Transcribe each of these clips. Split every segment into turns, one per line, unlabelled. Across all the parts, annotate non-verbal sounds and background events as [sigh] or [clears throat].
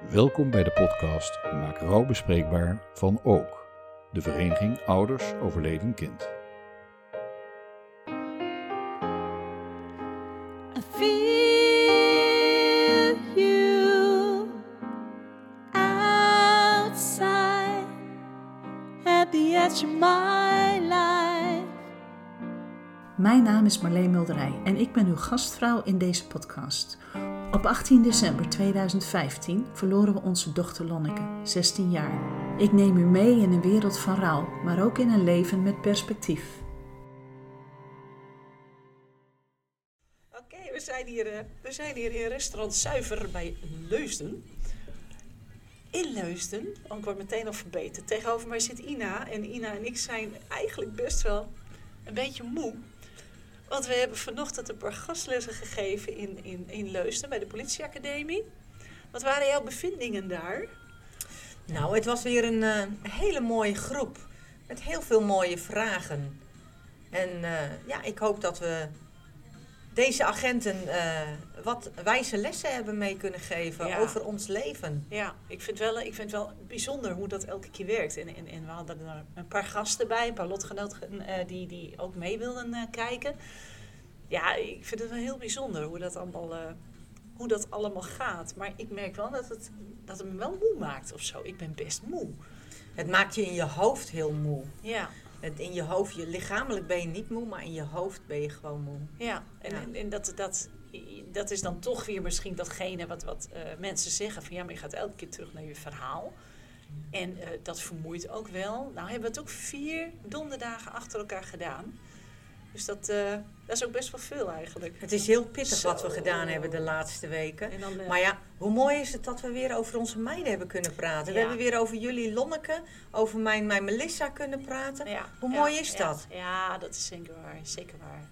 Welkom bij de podcast Maak rouw bespreekbaar van Ook, de vereniging Ouders Overleden Kind.
I feel you outside at the edge of my life.
Mijn naam is Marleen Mulderij en ik ben uw gastvrouw in deze podcast. Op 18 december 2015 verloren we onze dochter Lonneke, 16 jaar. Ik neem u mee in een wereld van rouw, maar ook in een leven met perspectief.
Oké, we, zijn hier, eh, we zijn hier in restaurant Zuiver bij Leusden. In Leusden, want ik word meteen al verbeterd. Tegenover mij zit Ina. En Ina en ik zijn eigenlijk best wel een beetje moe. Want we hebben vanochtend een paar gastlessen gegeven in, in, in Leusden bij de politieacademie. Wat waren jouw bevindingen daar?
Nou, het was weer een eh, hele mooie groep. Met heel veel mooie vragen. En eh, ja, ik hoop dat we deze agenten eh, wat wijze lessen hebben mee kunnen geven
Ja.
over ons leven.
Ja, ik vind, wel, ik vind wel bijzonder hoe dat elke keer werkt. En, en, en we hadden er een paar gasten bij, een paar lotgenoten eh, die, die ook mee wilden eh, kijken. Ja, ik vind het wel heel bijzonder hoe dat allemaal, eh, hoe dat allemaal gaat. Maar ik merk wel dat het, dat het me wel moe maakt of zo. Ik ben best moe.
Het maakt je in je hoofd heel moe.
Ja,
Het, in je hoofd, je, lichamelijk ben je niet moe, maar in je hoofd ben je gewoon moe.
ja. En,
Ja.
en, en dat, dat, dat is dan toch weer misschien datgene wat, wat eh, mensen zeggen. Van ja, maar je gaat elke keer terug naar je verhaal. En eh, dat vermoeit ook wel. Nou hebben we het ook vier donderdagen achter elkaar gedaan. Dus dat, eh, dat is ook best wel veel eigenlijk.
Het is heel pittig wat we gedaan hebben de laatste weken.
En dan,
Maar ja, hoe mooi is het dat we weer over onze meiden hebben kunnen praten. We hebben weer over jullie Lonneke, over mijn, mijn Melissa kunnen praten.
ja,
hoe
ja,
mooi is dat?
Ja, dat is zeker waar. Zeker waar.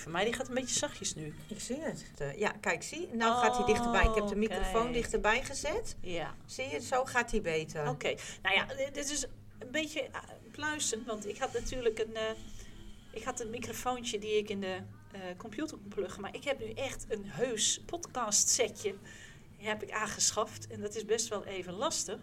Voor mij die gaat een beetje zachtjes nu.
Ik zie het. Ja, kijk, zie. Nou
Oh,
gaat hij dichterbij. Ik heb de microfoon
kijk.
dichterbij gezet.
Ja.
Zie je, zo gaat hij beter.
Oké, nou ja, dit- is een beetje eh, pluizen, want ik had natuurlijk een, eh, ik had een microfoontje die ik in de eh, computer kon pluggen, maar ik heb nu echt een heus podcast setje, heb ik aangeschaft en dat is best wel even lastig.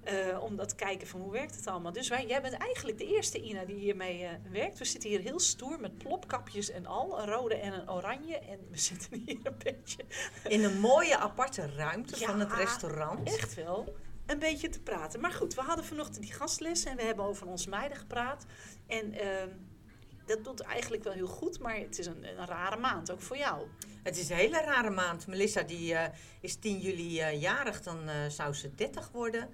Eh, om dat te kijken van hoe werkt het allemaal. Dus wij, jij bent eigenlijk de eerste Ina die hiermee eh, werkt. We zitten hier heel stoer met plopkapjes en al. Een rode en een oranje. En we zitten hier een beetje
In een mooie aparte ruimte
Ja,
van het restaurant.
echt wel een beetje te praten. Maar goed, we hadden vanochtend die gastlessen en we hebben over onze meiden gepraat. En ehm, dat doet eigenlijk wel heel goed, maar het is een, een rare maand, ook voor jou.
Het is een hele rare maand. Melissa die, eh, is 10 juli jarig, dan zou ze 30 worden.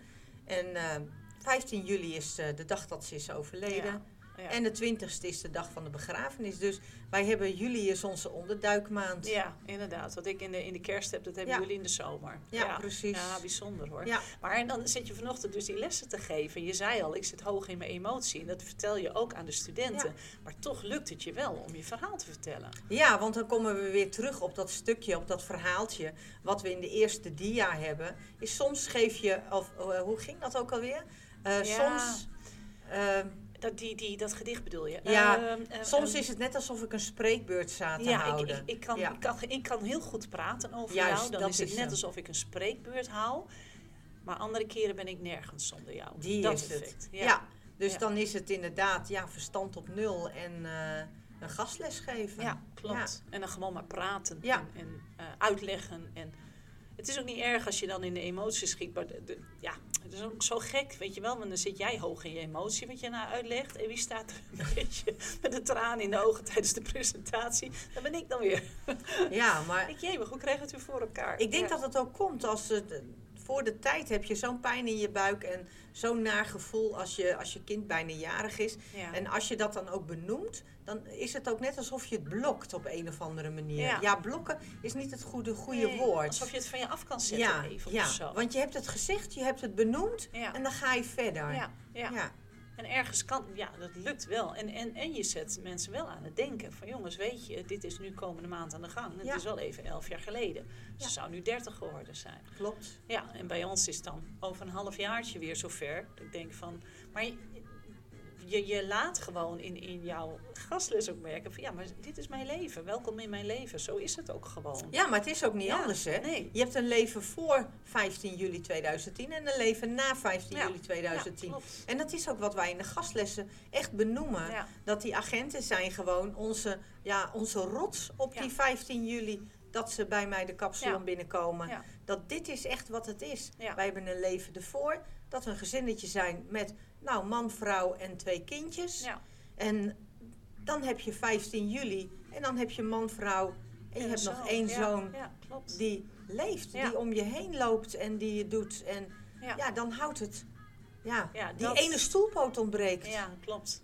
En eh, 15 juli is eh, de dag dat ze is overleden.
Ja.
En de 20ste is de dag van de begrafenis. Dus wij hebben juli is onze onderduikmaand.
Ja, inderdaad. Wat ik in de, in de kerst heb, dat hebben
Ja.
jullie in de zomer.
Ja, precies.
Ja, bijzonder hoor.
Ja.
Maar en dan zit je vanochtend dus die lessen te geven. Je zei al, ik zit hoog in mijn emotie. En dat vertel je ook aan de studenten. Maar toch lukt het je wel om je verhaal te vertellen.
Ja, want dan komen we weer terug op dat stukje, op dat verhaaltje. Wat we in de eerste dia hebben. Is soms geef je, of eh, hoe ging dat ook alweer?
Ja.
Soms, eh,
Dat, die, die, dat gedicht bedoel je?
Ja,
Ehm, eh,
soms
ehm,
is het net alsof ik een spreekbeurt sta te
Ja, ik,
houden.
ik, ik, kan,
Ja.
ik, kan, ik kan heel goed praten over
Juist,
jou. Dan is het net
hem.
alsof ik een spreekbeurt haal. Maar andere keren ben ik nergens zonder jou.
Die
dat
is het.
effect.
Ja. dus dan is het inderdaad ja, verstand op nul en eh, een gastles geven.
Ja, klopt. En dan gewoon maar praten en, en eh, uitleggen. En het is ook niet erg als je dan in de emoties schiet. Maar de, de- ja, het is ook zo gek, weet je wel. Want dan zit jij hoog in je emotie wat je nou uitlegt. En wie staat er een [laughs] beetje met een traan in de ogen tijdens de presentatie? Dat ben ik dan weer.
Ja, maar
Ik, jee, maar hoe het weer voor elkaar?
ik denk
Ja.
dat het ook komt als het, voor de tijd heb je zo'n pijn in je buik en zo'n naar gevoel als je, als je kind bijna jarig is.
Ja.
En als je dat dan ook benoemt, dan is het ook net alsof je het blokt op een of andere manier.
Ja.
Ja, blokken is niet het goede, goede
Nee,
woord.
Alsof je het van je af kan zetten
ja,
even
ja,
of zo.
want je hebt het gezegd, je hebt het benoemd en dan ga je verder.
ja, ja. En ergens kan, ja, dat lukt wel. En, en, en je zet mensen wel aan het denken. Van jongens, weet je, dit is nu komende maand aan de gang. Het
Ja.
is wel even elf jaar geleden. Ze
Ja.
zou nu dertig geworden zijn.
klopt.
Ja, en bij ons is dan over een half jaartje weer zover. Ik denk van, maar je- laat gewoon in, in jouw gastles ook merken van ja, maar dit is mijn leven. Welkom in mijn leven. Zo is het ook gewoon.
Ja, maar het is ook niet
Ja,
anders, hè?
nee.
Je hebt een leven voor 15 juli 2010 en een leven na 15
Ja,
juli 2010.
Ja, klopt.
en dat is ook wat wij in de gastlessen echt benoemen. Dat die agenten zijn gewoon onze, ja, onze rots op die 15 juli. Dat ze bij mij de kapsalon
Ja.
binnenkomen.
Ja.
Dat dit is echt wat het is.
Ja.
Wij hebben een leven ervoor. Dat we een gezinnetje zijn met nou, man, vrouw en twee kindjes.
Ja.
En dan heb je 15 juli. En dan heb je man, vrouw. En je hebt nog één
Ja,
zoon
Ja, klopt.
die leeft, die om je heen loopt en die je doet. En
ja.
dan houdt het. Ja,
Ja,
die
dat-
ene stoelpoot ontbreekt.
Ja, klopt.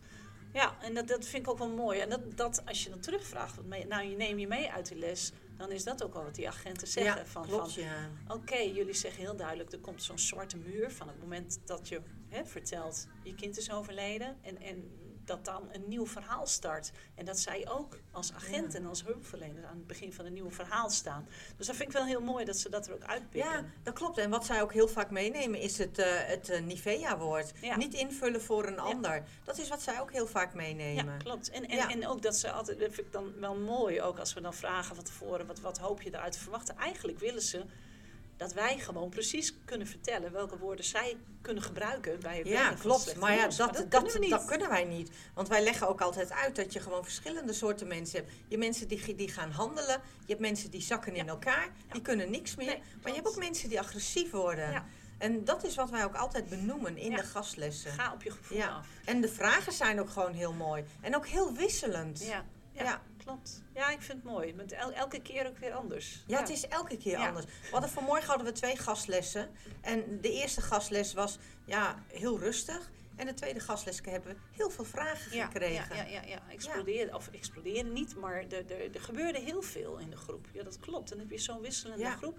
Ja, en dat, dat vind ik ook wel mooi. En dat, dat als je dan terugvraagt, wat mee, nou je neem je mee uit die les, dan is dat ook wel wat die agenten zeggen.
Ja,
van,
klopt,
van,
ja.
Oké, jullie zeggen heel duidelijk, er komt zo'n zwarte muur van het moment dat je hè, vertelt, je kind is overleden. En, en dat dan een nieuw verhaal start. En dat zij ook als agent
Ja.
en als hulpverlener aan het begin van een nieuw verhaal staan. Dus dat vind ik wel heel mooi dat ze dat er ook uitpikken.
Ja, dat klopt. En wat zij ook heel vaak meenemen is het, eh het eh, Nivea-woord.
Ja.
Niet invullen voor een ander. Dat is wat zij ook heel vaak meenemen.
Ja, klopt. En, en ook dat ze altijd, dat vind ik dan wel mooi, ook als we dan vragen van tevoren, wat, wat hoop je eruit te verwachten? Eigenlijk willen ze dat wij gewoon precies kunnen vertellen welke woorden zij kunnen gebruiken bij het
Ja, klopt. Maar ja, dat,
Maar
dat,
kunnen we
dat, kunnen wij niet. Want wij leggen ook altijd uit dat je gewoon verschillende soorten mensen hebt. Je hebt mensen die, die gaan handelen. Je hebt mensen die zakken in elkaar.
Ja.
Die kunnen niks meer.
Nee,
maar je hebt ook mensen die agressief worden.
Ja.
En dat is wat wij ook altijd benoemen in de gastlessen.
Ga op je gevoel
Ja.
af.
En de vragen zijn ook gewoon heel mooi. En ook heel wisselend.
Ja, Ja. Klopt. Ja, ik vind het mooi. Met el- elke keer ook weer anders.
Ja, het is elke keer
Ja.
anders. We hadden vanmorgen hadden we twee gastlessen. En de eerste gastles was ja, heel rustig. En de tweede gastles hebben we heel veel vragen
ja,
gekregen.
Ja, ja, ja, ja. Explodeerde, of explodeerde niet, maar er, er, er gebeurde heel veel in de groep. Ja, dat klopt. Dan heb je zo'n wisselende
Ja.
groep.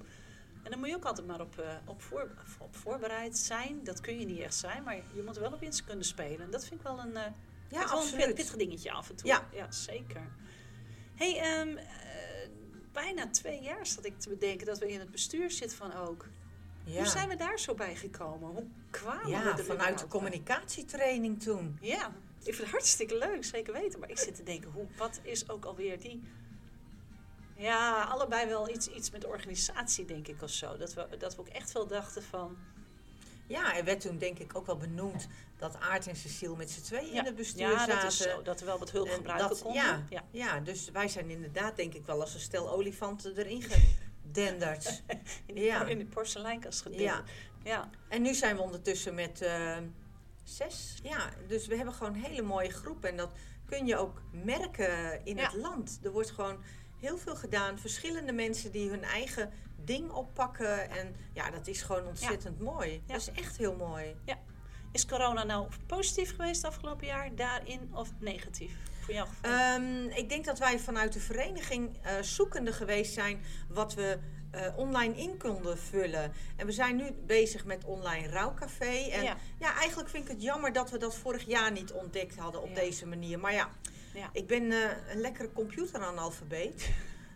En dan moet je ook altijd maar op, eh, op, voor, op voorbereid zijn. Dat kun je niet echt zijn, maar je moet wel op in kunnen spelen. En dat vind ik wel een, eh
Ja,
wel een pittig dingetje af en toe.
Ja.
zeker. Hey, ehm, eh, bijna twee jaar zat ik te bedenken dat we in het bestuur zitten van ook.
Ja.
Hoe zijn we daar zo bij gekomen? Hoe kwamen we er
vanuit de communicatietraining toen.
Ja, ik vind het hartstikke leuk, zeker weten. Maar ik zit te denken, hoe, wat is ook alweer die... Ja, allebei wel iets, iets met organisatie, denk ik, of zo. Dat we, dat we ook echt wel dachten van...
Ja, er werd toen denk ik ook wel benoemd dat Aart en Cecile met z'n tweeën in het bestuur
ja
zaten.
dat is zo. Dat we wel wat hulp
En
gebruiken
dat-
konden.
ja.
ja.
Ja, dus wij zijn inderdaad denk ik wel als een stel olifanten erin [laughs] gedenderd.
In, die,
Ja.
in die porseleinkast gedeeld.
Ja.
ja.
En nu zijn we ondertussen met eh, zes. Ja, dus we hebben gewoon een hele mooie groep. En dat kun je ook merken in het land. Er wordt gewoon heel veel gedaan. Verschillende mensen die hun eigen ding oppakken. En ja, dat is gewoon ontzettend mooi.
Ja.
Dat is echt heel mooi.
Is corona nou positief geweest afgelopen jaar daarin of negatief? Voor gevoel?
Ehm, ik denk dat wij vanuit de vereniging eh, zoekende geweest zijn wat we eh, online in konden vullen. En we zijn nu bezig met online rouwcafé. En ja.
Ja.
eigenlijk vind ik het jammer dat we dat vorig jaar niet ontdekt hadden op
Ja.
deze manier. Maar ja,
ja.
ik ben eh, een lekkere computeranalfabeet. [laughs]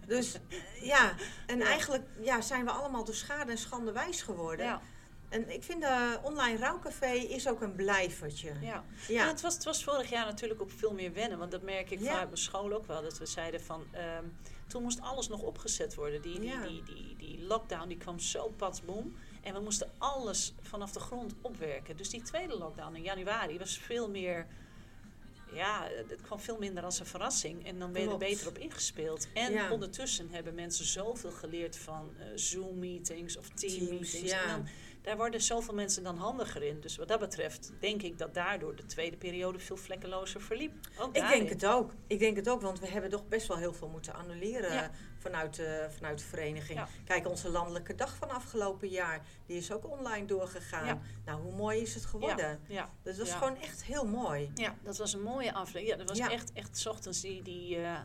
Dus eh, ja, en eigenlijk ja, zijn we allemaal door schade en schande wijs geworden.
ja,
En ik vind de online rouwcafé is ook een blijvertje.
ja.
Ja.
Het, was, het was vorig jaar natuurlijk ook veel meer wennen. Want dat merk ik
Ja.
vanuit mijn school ook wel. Dat we zeiden van... ehm, toen moest alles nog opgezet worden. Die, die,
Ja.
die, die, die lockdown die kwam zo patsboom. En we moesten alles vanaf de grond opwerken. Dus die tweede lockdown in januari was veel meer... Ja, het kwam veel minder als een verrassing. En dan ben je er beter op ingespeeld. En
Ja.
ondertussen hebben mensen zoveel geleerd van eh, Zoom-meetings of Team-meetings.
Teams, ja.
En dan, daar worden zoveel mensen dan handiger in. Dus wat dat betreft denk ik dat daardoor de tweede periode veel vlekkelozer verliep. Ook
Ik
daarin.
denk het ook. Ik denk het ook, want we hebben toch best wel heel veel moeten annuleren
Ja.
Vanuit, de, vanuit de vereniging.
Ja.
Kijk, onze landelijke dag van afgelopen jaar, die is ook online doorgegaan.
Ja.
Nou, hoe mooi is het geworden?
Ja.
Dus dat is
Ja.
gewoon echt heel mooi.
Ja, dat was een mooie aflevering. Ja, dat was echt, echt 's ochtends die... die eh,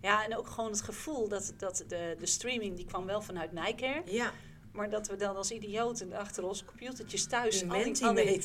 ja, en ook gewoon het gevoel dat, dat de, de streaming, die kwam wel vanuit Nijkerk.
Ja,
Maar dat we dan als idioten achter onze computertjes thuis...
Die
al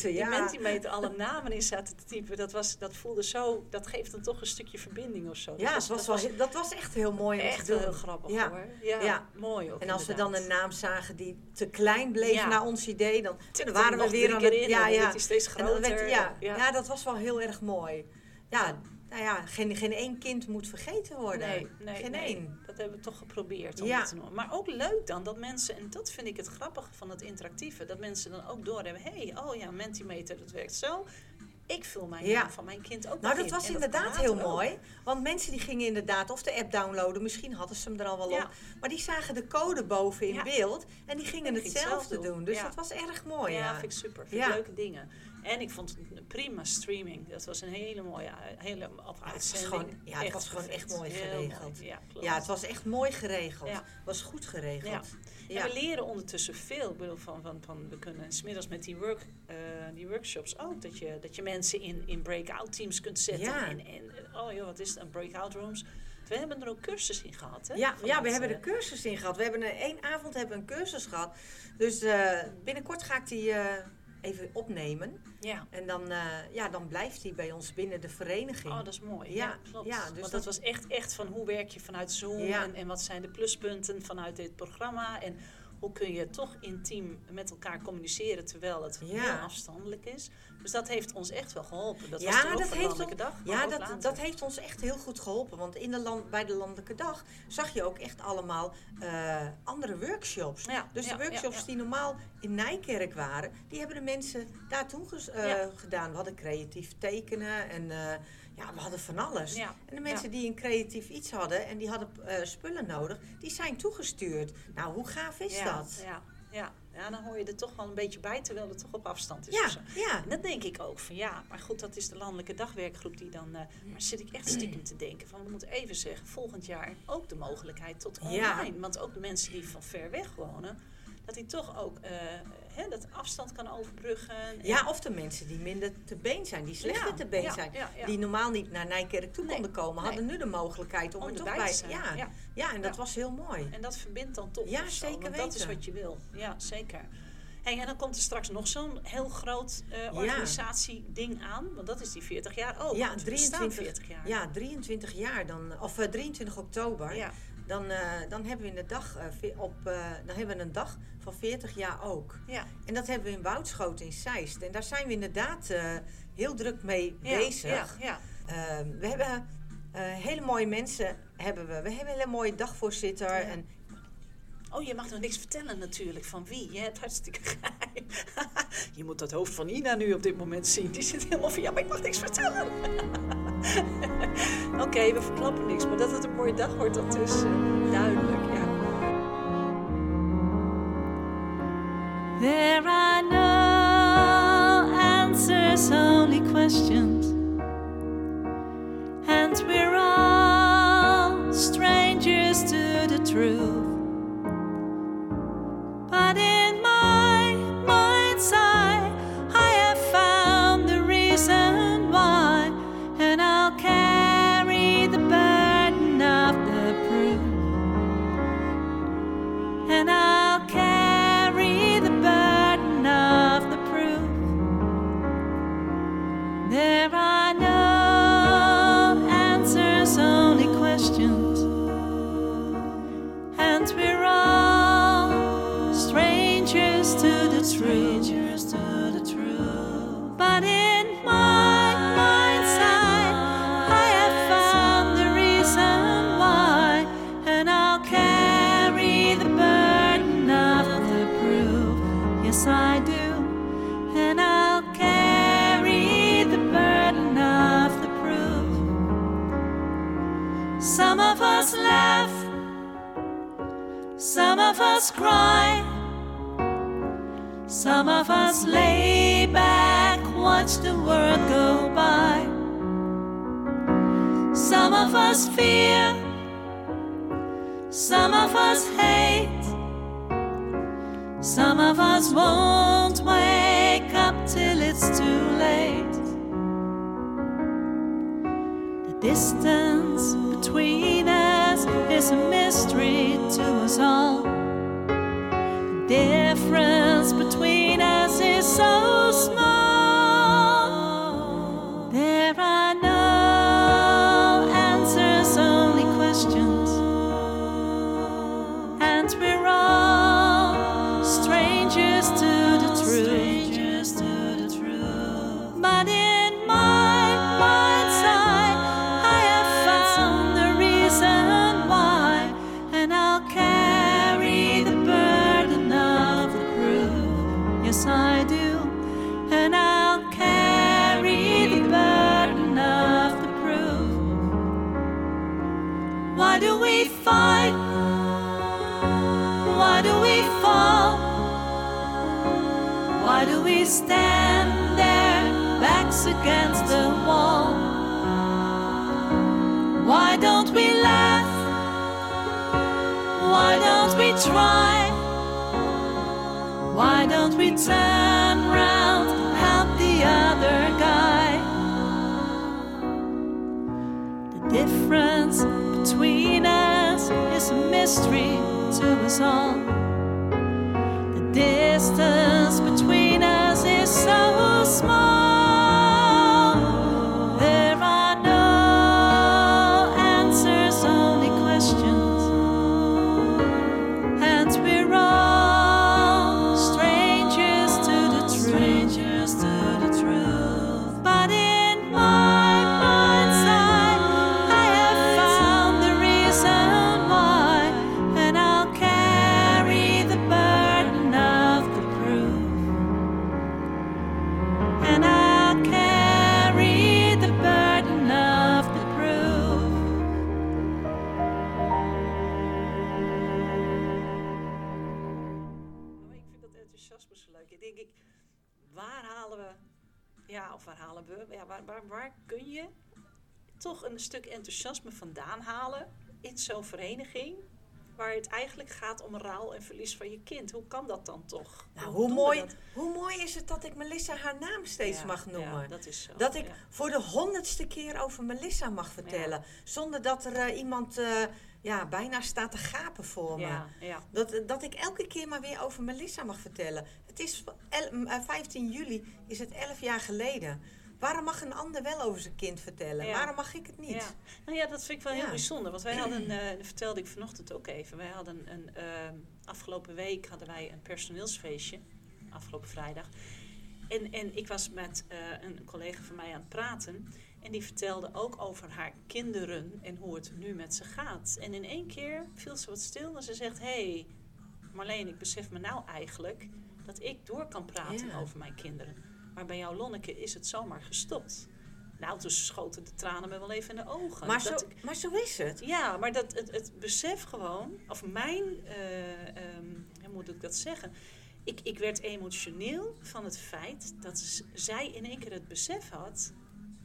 die
ja.
Mentimeter alle [laughs] namen in zaten te typen. Dat, was, dat voelde zo... Dat geeft dan toch een stukje verbinding of zo. Dat
Ja, het was he- dat was echt heel mooi
echt
doen.
heel grappig
Ja.
hoor. Ja,
Ja.
mooi ook
En als we dan een naam zagen die te klein bleef naar ons idee, dan, waren we weer aan het...
in,
Ja, ja.
werd steeds
werd-
groter.
ja,
Ja.
ja. dat was wel heel erg mooi. Ja, nou ja, geen, geen één kind moet vergeten worden.
Nee, nee,
geen
nee.
één.
Dat hebben we toch geprobeerd om
Ja.
te doen. Maar ook leuk dan dat mensen, en dat vind ik het grappige van het interactieve, dat mensen dan ook doorhebben, hé, hey, oh ja, Mentimeter, dat werkt zo. Ik vul mijn
Ja.
naam van mijn kind ook
Nou, dat
in.
was
En
inderdaad heel
ook.
mooi. Want mensen die gingen inderdaad of de app downloaden, misschien hadden ze hem er al wel
Ja.
op. Maar die zagen de code boven in beeld en die gingen
En die
het
ging het
zelf
zelf
doen.
doen.
Dus dat was erg mooi.
ja, vind ik super. Vind ik leuke dingen. En ik vond het een prima streaming. Dat was een hele mooie, hele of
het was gewoon- ja, het was gewoon echt mooi geregeld.
Ja.
Ja, het was echt mooi geregeld.
Ja.
was goed geregeld.
Ja.
Ja.
En we leren ondertussen veel. Ik bedoel, van, van, van, we kunnen smiddags met die, work, eh, die workshops ook. Dat je, dat je mensen in, in breakout teams kunt zetten.
Ja.
En, en, oh joh, wat is het? Een breakout rooms. We hebben er ook cursus in gehad. Hè?
Ja, ja, we hebben er cursus in gehad. We hebben een, één avond hebben we een cursus gehad. Dus eh, binnenkort ga ik die eh, even opnemen.
Ja.
En dan, eh, ja, dan blijft die bij ons binnen de vereniging.
Oh, dat is mooi.
Ja,
Ja, klopt.
ja, dus
Want
dat-
dat was echt, echt van hoe werk je vanuit Zoom en, en wat zijn de pluspunten vanuit dit programma en hoe kun je toch intiem met elkaar communiceren terwijl het
Ja.
heel afstandelijk is. Dus dat heeft ons echt wel geholpen. Dat
Ja,
was
dat heeft
Landelijke Dag.
Ja, dat,
later.
dat heeft ons echt heel goed geholpen. Want in de land, bij de Landelijke Dag zag je ook echt allemaal eh, andere workshops.
Ja,
Dus
ja,
de workshops die normaal in Nijkerk waren, die hebben de mensen daar toen eh, gedaan. We hadden creatief tekenen en eh, ja, we hadden van alles.
Ja,
En de mensen die een creatief iets hadden en die hadden eh, spullen nodig, die zijn toegestuurd. Nou, hoe gaaf is
ja,
dat?
Ja, ja. ja, dan hoor je er toch wel een beetje bij, terwijl het toch op afstand is.
Ja, ja.
En dat denk ik ook van ja, maar goed, dat is de landelijke dagwerkgroep die dan. eh, maar zit ik echt stiekem te denken van we moeten even zeggen, volgend jaar ook de mogelijkheid tot online. Want ook de mensen die van ver weg wonen, dat die toch ook eh, hè, dat afstand kan overbruggen. En-
Ja, of de mensen die minder te been zijn, die slechter
Ja,
te been
ja,
zijn.
ja.
Die normaal niet naar Nijkerk toe
Nee,
konden komen, hadden nu de mogelijkheid om,
Om
er toch bij
te zijn,
Ja, ja. en dat was heel mooi.
En dat verbindt dan toch.
Ja,
zo,
zeker
want Dat is
weten.
wat je wil. Ja, zeker. Hey, en dan komt er straks nog zo'n heel groot eh organisatie-ding aan. Want dat is die 40 jaar ook.
ja,
want we bestaan
23,
40 jaar.
ja, 23 jaar dan, of eh, 23 oktober.
Ja.
Dan, eh, dan hebben we in de dag eh, op, eh, dan hebben we een dag van 40 jaar ook.
Ja.
En dat hebben we in Woudschoten in Zeist. En daar zijn we inderdaad heel druk mee
Ja,
bezig.
Ja, ja.
Ehm, we hebben hele mooie mensen. Hebben we. we hebben een hele mooie dagvoorzitter. En
Oh, je mag nog niks vertellen natuurlijk. Van wie? Je hebt hartstikke geheim. [laughs] je moet dat hoofd van Ina nu op dit moment zien. Die zit helemaal van, ja, maar ik mag niks vertellen. [laughs] [laughs] Oké, we verklappen niks. Maar dat het een mooie dag wordt, dat is eh, duidelijk, ja.
There are no answers, only questions. And we're all strangers to the truth. But in some of us cry. Some of us lay back, watch the world go by. Some of us fear, some of us hate. Some of us won't wake up till it's too late. The distance between us is a mystery to us all. The difference between us is so. Against the wall? Why don't we laugh? Why don't we try? Why don't we turn round, help the other guy? The difference between us is a mystery to us all. The distance between us is so small.
Toch een stuk enthousiasme vandaan halen in zo'n vereniging? Waar het eigenlijk gaat om rouw en verlies van je kind. Hoe kan dat dan toch?
Nou,
Hoe
mooi,
dat?
hoe mooi is het dat ik Melissa haar naam steeds
Ja,
mag noemen.
Ja, dat is zo.
Dat ik
ja.
voor de honderdste keer over Melissa mag vertellen. Zonder dat er eh, iemand eh, ja, bijna staat te gapen voor me.
Ja, ja.
Dat, dat ik elke keer maar weer over Melissa mag vertellen. Het is el- m, eh, 15 juli is het 11 jaar geleden. Waarom mag een ander wel over zijn kind vertellen?
Ja.
Waarom mag ik het niet?
Ja. Nou ja, dat vind ik wel heel bijzonder. Want wij hadden, [clears throat] eh, dat vertelde ik vanochtend ook even. Wij hadden een, ehm, afgelopen week hadden wij een personeelsfeestje. Afgelopen vrijdag. En, en ik was met eh, een collega van mij aan het praten. En die vertelde ook over haar kinderen en hoe het nu met ze gaat. En in één keer viel ze wat stil en ze zegt... Hé, hey, Marleen, ik besef me nou eigenlijk dat ik door kan praten
Ja.
over mijn kinderen. Maar bij jou, Lonneke, is het zomaar gestopt. Nou, toen schoten de tranen me wel even in de ogen.
Maar, zo,
ik-
maar zo is het.
ja, maar dat, het, het besef gewoon, of mijn, eh, ehm, hoe moet ik dat zeggen? Ik, ik werd emotioneel van het feit dat zij in één keer het besef had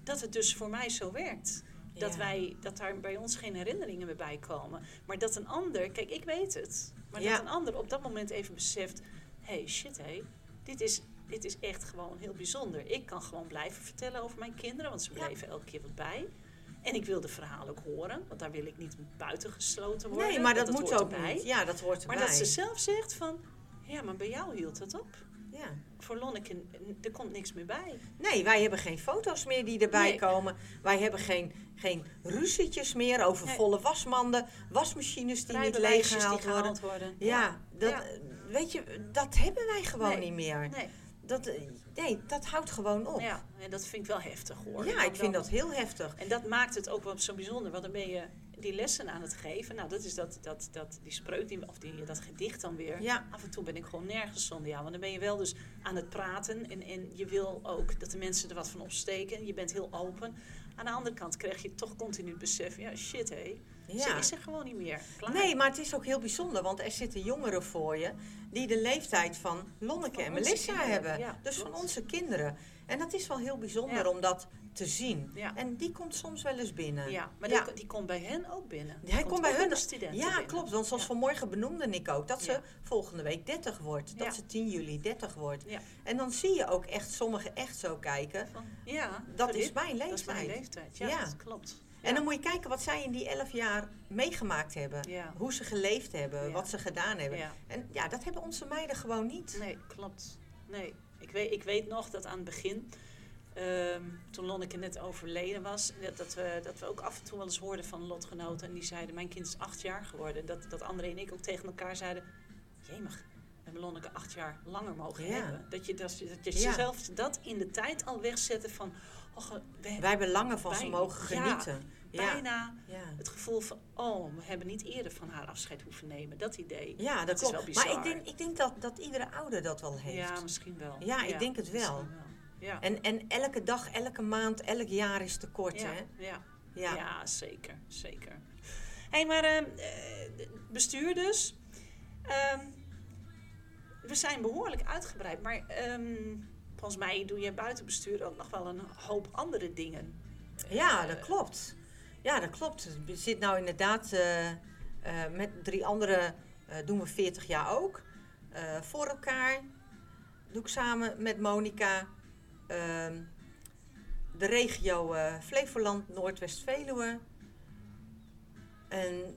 dat het dus voor mij zo werkt. Dat,
Ja.
wij, dat daar bij ons geen herinneringen meer bij komen. Maar dat een ander, kijk, ik weet het. Maar
Ja.
dat een ander op dat moment even beseft: hé, hey, shit, hé, dit is, dit is echt gewoon heel bijzonder. Ik kan gewoon blijven vertellen over mijn kinderen, want ze
Ja.
bleven elke keer wat bij. En ik wil de verhalen ook horen, want daar wil ik niet buitengesloten worden.
Nee, maar dat, moet ook
erbij.
niet. Ja, dat hoort erbij.
Maar dat ze zelf zegt van, ja, maar bij jou hield het op.
ja.
Voor Lonneke, er komt niks meer bij.
Nee, wij hebben geen foto's meer die erbij
Nee.
komen. Wij hebben geen, geen ruzietjes meer over
Nee.
volle wasmanden, wasmachines die niet leeggehaald worden.
gehaald worden.
Ja, dat,
Ja.
weet je, dat hebben wij gewoon
Nee.
niet meer.
Nee,
Dat, eh, nee, dat houdt gewoon op. Ja,
ja, en dat vind ik wel heftig hoor. Dan-
ik vind dat heel heftig.
En dat maakt het ook wel zo bijzonder, want dan ben je die lessen aan het geven. Nou, dat is dat, dat, dat, die spreuk, die, of die, dat gedicht dan weer.
Ja.
Af en toe ben ik gewoon nergens zonder jou. Want dan ben je wel dus aan het praten en, en je wil ook dat de mensen er wat van opsteken. Je bent heel open. Aan de andere kant krijg je toch continu het besef, ja shit hé, ze
Ja.
is er gewoon niet meer. Klaar.
Nee, maar het is ook heel bijzonder, want er zitten jongeren voor je die de leeftijd van Lonneke
Van
en Melissa
kinderen,
hebben.
ja,
dus van onze kinderen. En dat is wel heel bijzonder
Ja.
om dat te zien.
Ja.
En die komt soms wel eens binnen.
Ja, maar. Die, die komt bij hen ook binnen. Die
Hij komt bij hun.
de studenten
Ja,
binnen.
klopt. Want zoals vanmorgen benoemde ik ook dat ze volgende week 30 wordt. Dat ze 10 juli 30 wordt. En dan zie je ook echt sommigen echt zo kijken.
Van, ja,
Dat is mijn
Dat is mijn
leeftijd.
Ja. dat klopt.
En dan moet je kijken wat zij in die elf jaar meegemaakt hebben. Hoe ze geleefd hebben, wat ze gedaan hebben. En ja, dat hebben onze meiden gewoon niet.
Nee, klopt. Nee, ik weet, ik weet nog dat aan het begin, ehm, toen Lonneke net overleden was, dat, dat, we, dat we ook af en toe wel eens hoorden van lotgenoten. En die zeiden, mijn kind is acht jaar geworden. Dat, dat André en ik ook tegen elkaar zeiden, jemig, we hebben Lonneke acht jaar langer mogen
Ja.
hebben. Dat je, dat, je- dat je
Ja.
dat in de tijd al wegzette van, we hebben
Wij hebben langer van ze mogen genieten. Ja,
bijna
ja.
het gevoel van, oh, we hebben niet eerder van haar afscheid hoeven nemen. Dat idee.
ja dat,
Dat is wel bizar.
maar ik denk, ik denk dat, dat iedere ouder dat wel heeft.
Ja, misschien wel.
Ja, ik denk het wel.
Ja.
En, en elke dag, elke maand, elk jaar is te kort,
ja,
hè?
Ja.
Ja.
Ja. zeker, zeker. Hé, hey, maar ehm, eh, bestuur dus. Ehm, we zijn behoorlijk uitgebreid, maar ehm, volgens mij doe je buiten bestuur ook nog wel een hoop andere dingen.
Ja, dat klopt. Ja, dat klopt. We zitten nou inderdaad eh, eh, met drie anderen eh, doen we 40 jaar ook. Eh, voor elkaar doe ik samen met Monica ehm, de regio eh, Flevoland, Noordwest-Veluwe. En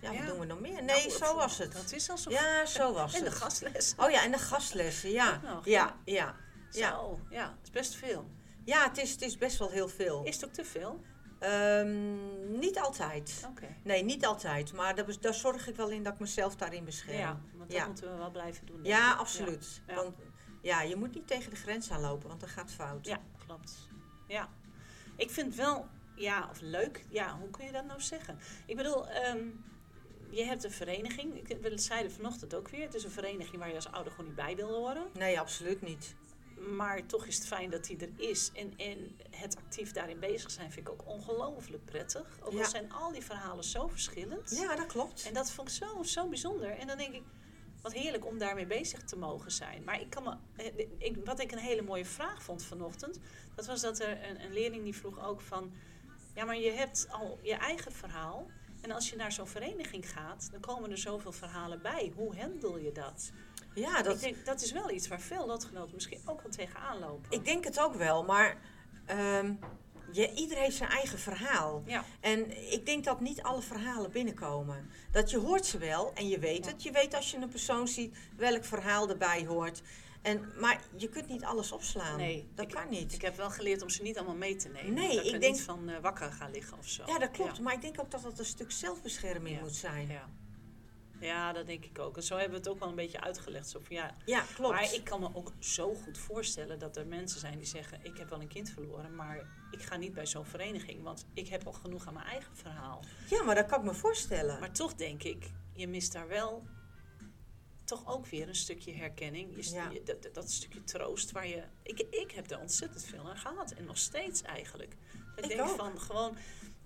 ja, wat doen we nog meer? Nee,
Nou,
zo was het.
Dat is al zo.
Ja, zo was
en de
het.
gastles.
Oh ja, en de gastlessen, ja.
Nog,
Ja, ja. Ja,
Zo, ja, dat is best veel.
ja het, is, het is best wel heel veel.
Is het ook te veel?
Ehm, niet altijd. Nee, niet altijd. Maar daar, daar zorg ik wel in dat ik mezelf daarin bescherm.
Ja, want dat
Ja.
moeten we wel blijven doen.
Ja,
ik.
absoluut.
Ja.
Want ja, je moet niet tegen de grens aanlopen, want dat gaat fout.
Ja, klopt. Ja. Ik vind wel, ja, of leuk, ja, hoe kun je dat nou zeggen? Ik bedoel, ehm, je hebt een vereniging, ik, we zeiden vanochtend ook weer, het is een vereniging waar je als ouder gewoon niet bij wil horen.
Nee, absoluut niet.
Maar toch is het fijn dat die er is. En, en het actief daarin bezig zijn vind ik ook ongelooflijk prettig. Ook al
Ja.
zijn al die verhalen zo verschillend.
Ja, dat klopt.
En dat vond ik zo, zo bijzonder. En dan denk ik, wat heerlijk om daarmee bezig te mogen zijn. Maar ik kan me, eh, ik, wat ik een hele mooie vraag vond vanochtend, dat was dat er een, een leerling die vroeg ook van, ja, maar je hebt al je eigen verhaal. En als je naar zo'n vereniging gaat, dan komen er zoveel verhalen bij. Hoe handel je dat?
Ja,
Ik
dat,
denk, dat is wel iets waar veel lotgenoten misschien ook wel tegenaan lopen.
ik denk het ook wel. Maar ehm je, ieder heeft zijn eigen verhaal.
ja,
En ik denk dat niet alle verhalen binnenkomen. Dat je hoort ze wel en je weet
Ja.
het. Je weet als je een persoon ziet welk verhaal erbij hoort. En, maar je kunt niet alles opslaan.
nee.
dat
ik,
kan niet.
Ik heb wel geleerd om ze niet allemaal mee te nemen.
Nee,
dat
ik
ik
denk-
niet van eh, wakker gaan liggen of zo.
ja, dat klopt.
Ja.
Maar ik denk ook dat dat een stuk zelfbescherming
Ja.
moet zijn. Ja,
Ja. ja, dat denk ik ook. En zo hebben we het ook wel een beetje uitgelegd. Zo van, ja,
klopt.
Maar ik kan me ook zo goed voorstellen dat er mensen zijn die zeggen... ik heb wel een kind verloren, maar ik ga niet bij zo'n vereniging... want ik heb al genoeg aan mijn eigen verhaal.
Ja, maar dat kan ik me voorstellen.
Maar toch denk ik, je mist daar wel toch ook weer een stukje herkenning. Je, st-
Ja.
je- dat, dat- stukje troost waar je... Ik, ik heb er ontzettend veel aan gehad. En nog steeds eigenlijk. Dat ik denk
ook.
van gewoon...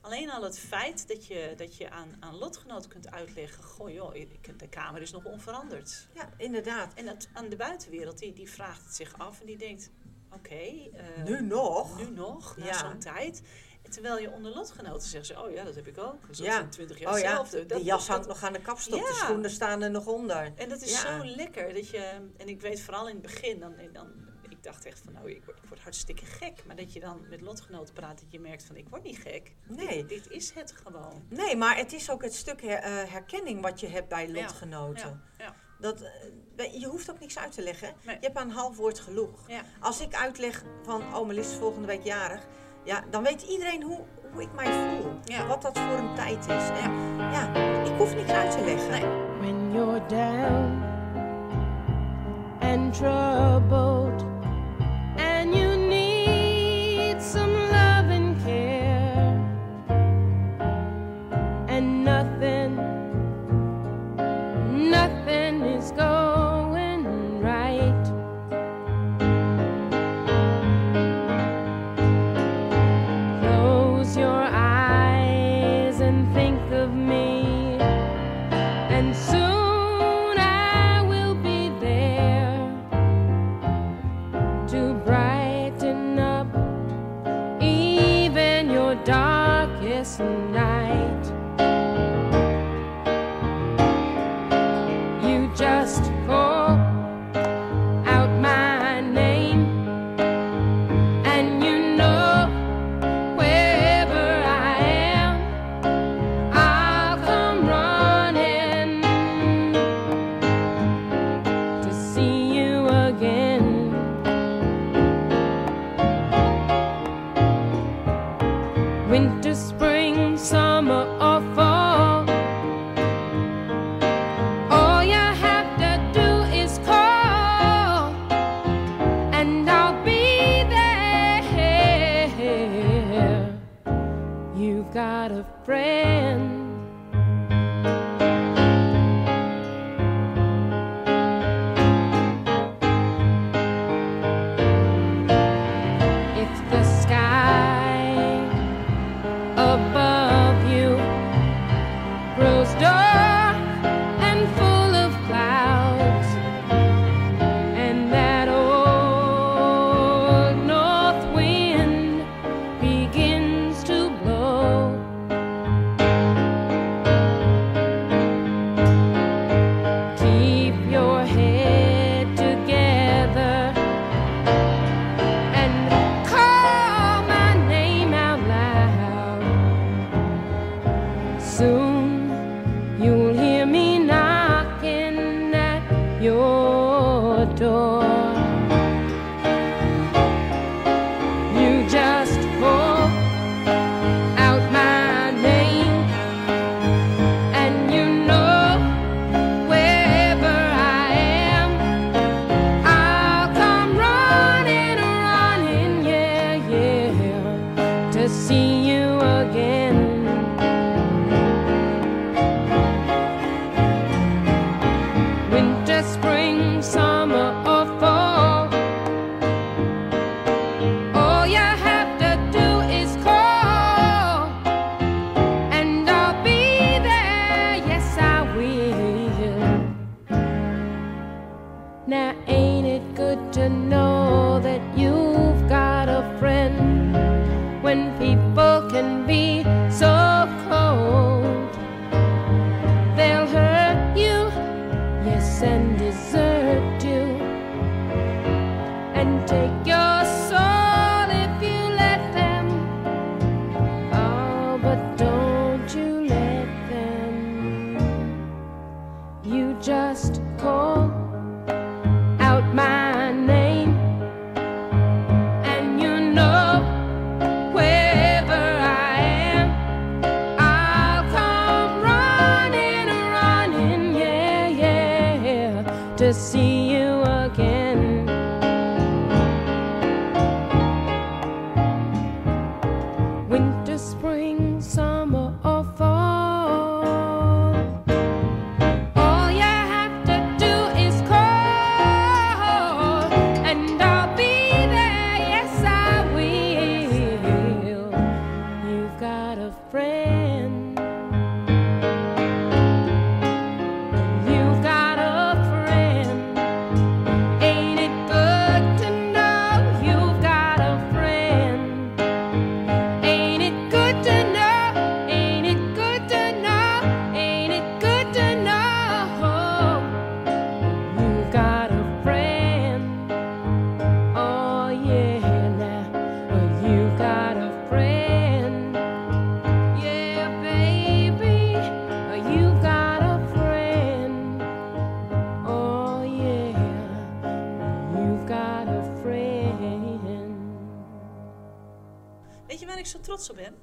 Alleen al het feit dat je, dat je aan, aan lotgenoten kunt uitleggen... Goh joh, ik- de kamer is nog onveranderd.
Ja, inderdaad.
En dat, aan de buitenwereld, die, die vraagt het zich af en die denkt... Oké, eh,
Nu nog?
nu nog, na
Ja.
zo'n tijd. Terwijl je onder lotgenoten zegt ze... Oh ja, dat heb ik ook. Dat is
Ja.
ja. 20 jaar
Oh ja,
hetzelfde.
de jas
dat-
hangt nog aan de kapstok. De schoenen staan er nog onder.
en dat is
Ja.
zo lekker dat je, en ik weet vooral in het begin, dan, dan, ik dacht echt van nou, ik word, ik word hartstikke gek. Maar dat je dan met lotgenoten praat, dat je merkt van ik word niet gek.
Nee.
Dit, dit is het gewoon.
Nee, maar het is ook het stuk her- eh, herkenning wat je hebt bij lotgenoten.
Ja, ja,
Dat, eh, je hoeft ook niks uit te leggen.
Nee.
Je hebt aan een half woord genoeg.
ja.
Als ik uitleg van, oh, Melis is volgende week jarig. Ja, dan weet iedereen hoe, hoe ik mij voel.
Ja.
Wat dat voor een tijd is. En ja, ik hoef niks uit te leggen.
when you're down and troubled and you need some love and care and nothing nothing is going darkest night.
Trots op ben?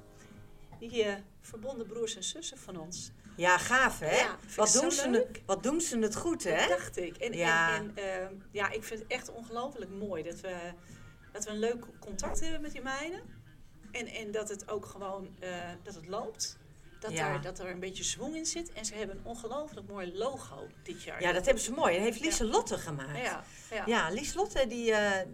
Die eh, verbonden broers en zussen van ons.
Ja, gaaf hè?
Ja,
wat, doen ze,
leuk.
wat doen ze het goed hè?
Dat dacht ik. En,
Ja.
en, en ehm, ja, ik vind het echt ongelooflijk mooi dat we, dat we een leuk contact hebben met die meiden. En, en dat het ook gewoon eh, dat het loopt. Dat,
Ja.
er, dat er een beetje zwong in zit. En ze hebben een ongelooflijk mooi logo dit jaar.
Ja, dat hebben ze mooi. Dat heeft Lieselotte gemaakt.
Ja, ja.
Ja, Lieselotte die, eh, eh,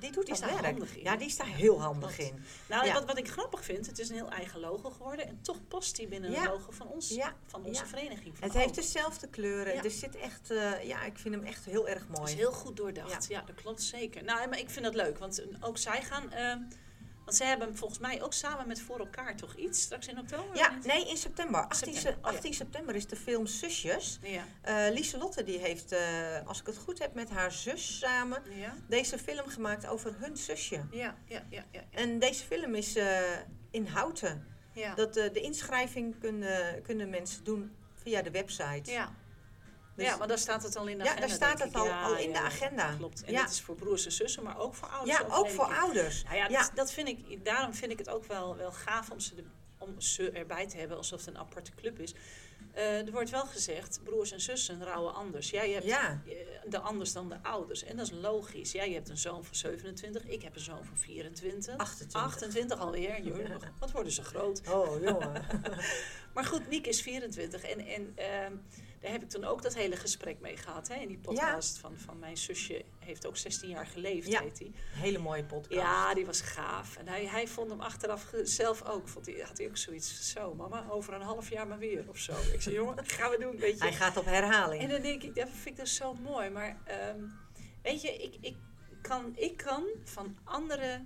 die doet
Die is
dat
daar
werk.
handig in.
Ja, die is daar heel handig in.
Nou, wat, wat ik grappig vind, het is een heel eigen logo geworden. En toch past die binnen het logo van, ons, van onze vereniging. Van
Het heeft dezelfde kleuren. Er zit echt, eh, ja, ik vind hem echt heel erg mooi.
is heel goed doordacht. Ja. dat klopt zeker. Nou, maar ik vind dat leuk, want ook zij gaan. Want zij hebben volgens mij ook samen met Voor elkaar toch iets straks in oktober?
Ja, nee, in september. 18,
September,
se-
oh ja.
18 september is de film Zusjes.
Ja.
Eh Lieselotte die heeft, eh, als ik het goed heb, met haar zus samen
Ja.
deze film gemaakt over hun zusje.
Ja, ja, ja, ja.
En deze film is eh, in Houten.
ja.
Dat, de inschrijving kunnen, kunnen mensen doen via de website.
ja.
Dus-
ja, maar daar staat het al in de
Ja,
agenda.
daar staat het al- al in de agenda.
Klopt. En
Ja.
dat is voor broers en zussen, maar ook voor ouders.
Ja, ook voor ouders.
Nou ja,
Ja.
Dat, dat vind ik, daarom vind ik het ook wel, wel gaaf om ze, de, om ze erbij te hebben, alsof het een aparte club is. Eh, er wordt wel gezegd, broers en zussen rouwen anders. Jij hebt
Ja.
eh, de anders dan de ouders. En dat is logisch. Jij hebt een zoon van 27, ik heb een zoon van 24.
28.
28 alweer. [laughs] Wat worden ze groot.
Oh, jongen. [laughs]
Maar goed, Niek is 24 en, en ehm, daar heb ik toen ook dat hele gesprek mee gehad. Hè, in die podcast van, van mijn zusje heeft ook 16 jaar geleefd,
Ja.
heet die.
Hele mooie podcast.
Ja, die was gaaf. En hij, hij vond hem achteraf zelf ook. Vond hij, had hij ook zoiets. Zo, mama, over een half jaar maar weer of zo. Ik zei, jongen, gaan we doen, weet je.
Hij gaat op herhaling.
En dan denk ik, dat vind ik dus zo mooi. Maar ehm, weet je, ik, ik, kan, ik kan van andere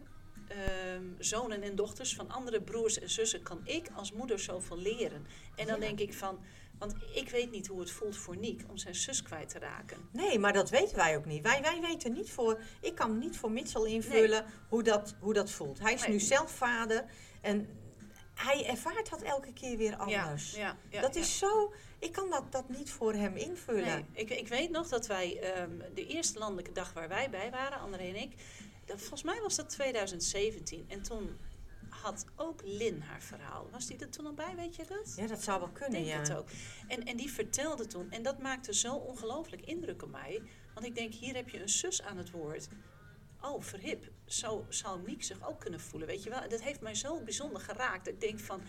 ehm, zonen en dochters, van andere broers en zussen, kan ik als moeder zoveel leren. En dan
Ja.
denk ik van, want ik weet niet hoe het voelt voor Niek om zijn zus kwijt te raken.
Nee, maar dat weten wij ook niet. Wij, wij weten niet voor. Ik kan niet voor Mitchell invullen hoe, dat, hoe dat voelt. Hij is
Nee.
nu zelf vader. En hij ervaart dat elke keer weer anders.
Ja, ja,
dat is zo, ik kan dat, dat niet voor hem invullen.
Nee, ik, ik weet nog dat wij ehm, de eerste landelijke dag waar wij bij waren, André en ik, dat, volgens mij was dat 2017. En toen had ook Lin haar verhaal. Was die er toen al bij, weet je dat?
Ja, dat zou wel kunnen,
denk
ja.
het ook. En, en die vertelde toen, en dat maakte zo ongelooflijk indruk op mij. Want ik denk, hier heb je een zus aan het woord. Oh, verhip, zo zou Miek zich ook kunnen voelen, weet je wel. En dat heeft mij zo bijzonder geraakt. Ik denk van,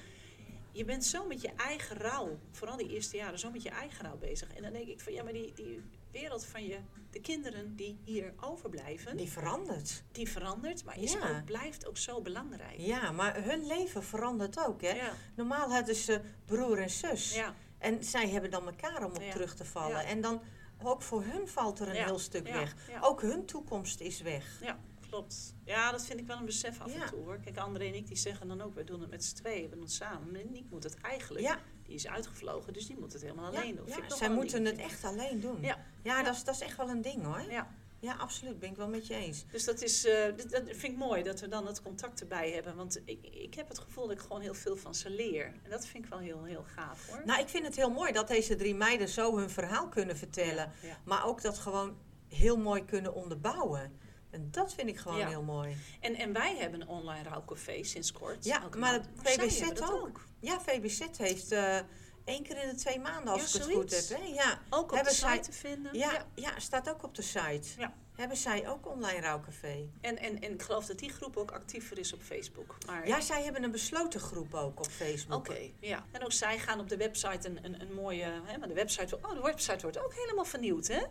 je bent zo met je eigen rouw, vooral die eerste jaren, zo met je eigen rouw bezig. En dan denk ik van, ja, maar die, die wereld van je, de kinderen die hier overblijven, die,
Die verandert.
verandert, maar is
Ja.
ook, blijft ook zo belangrijk.
Ja, maar hun leven verandert ook, hè.
Ja,
Normaal hadden ze broer en zus.
ja,
En zij hebben dan elkaar om op terug te vallen. En dan, ook voor hun valt er een heel stuk weg.
ja.
Ook hun toekomst is weg.
Ja, klopt. Ja, dat vind ik wel een besef af en toe hoor. Kijk, André en ik die zeggen dan ook, we doen het met z'n tweeën, we doen het samen. Maar Niek moet het eigenlijk,
Ja,
die is uitgevlogen, dus die moet het helemaal alleen doen.
ja, zij moeten het echt alleen doen.
Ja.
Dat, is, dat is echt wel een ding hoor.
Ja,
Ja, absoluut. Ben ik wel met je eens.
dus dat, is, eh, dat, dat vind ik mooi dat we dan het contact erbij hebben. Want ik, ik heb het gevoel dat ik gewoon heel veel van ze leer. En dat vind ik wel heel, heel gaaf hoor.
Nou, ik vind het heel mooi dat deze drie meiden zo hun verhaal kunnen vertellen.
Ja, ja.
Maar ook dat gewoon heel mooi kunnen onderbouwen. En dat vind ik gewoon
Ja.
heel mooi.
En, en wij hebben een online rouwcafé sinds kort.
Ja, maar
dat
ook. Ja, VBZ heeft eh één keer in de twee maanden, als
Ja,
ik het goed heb. Hè? Ja.
Ook op
Hebben
de
zij-
site te vinden.
Ja, ja. staat ook op de site.
Ja.
Hebben zij ook online rouwcafé?
En, en, en ik geloof dat die groep ook actiever is op Facebook. Maar
Ja, zij hebben een besloten groep ook op Facebook.
Oké, ja. En ook zij gaan op de website een, een, een mooie... Hè, maar de website, oh, de website wordt ook helemaal vernieuwd, hè?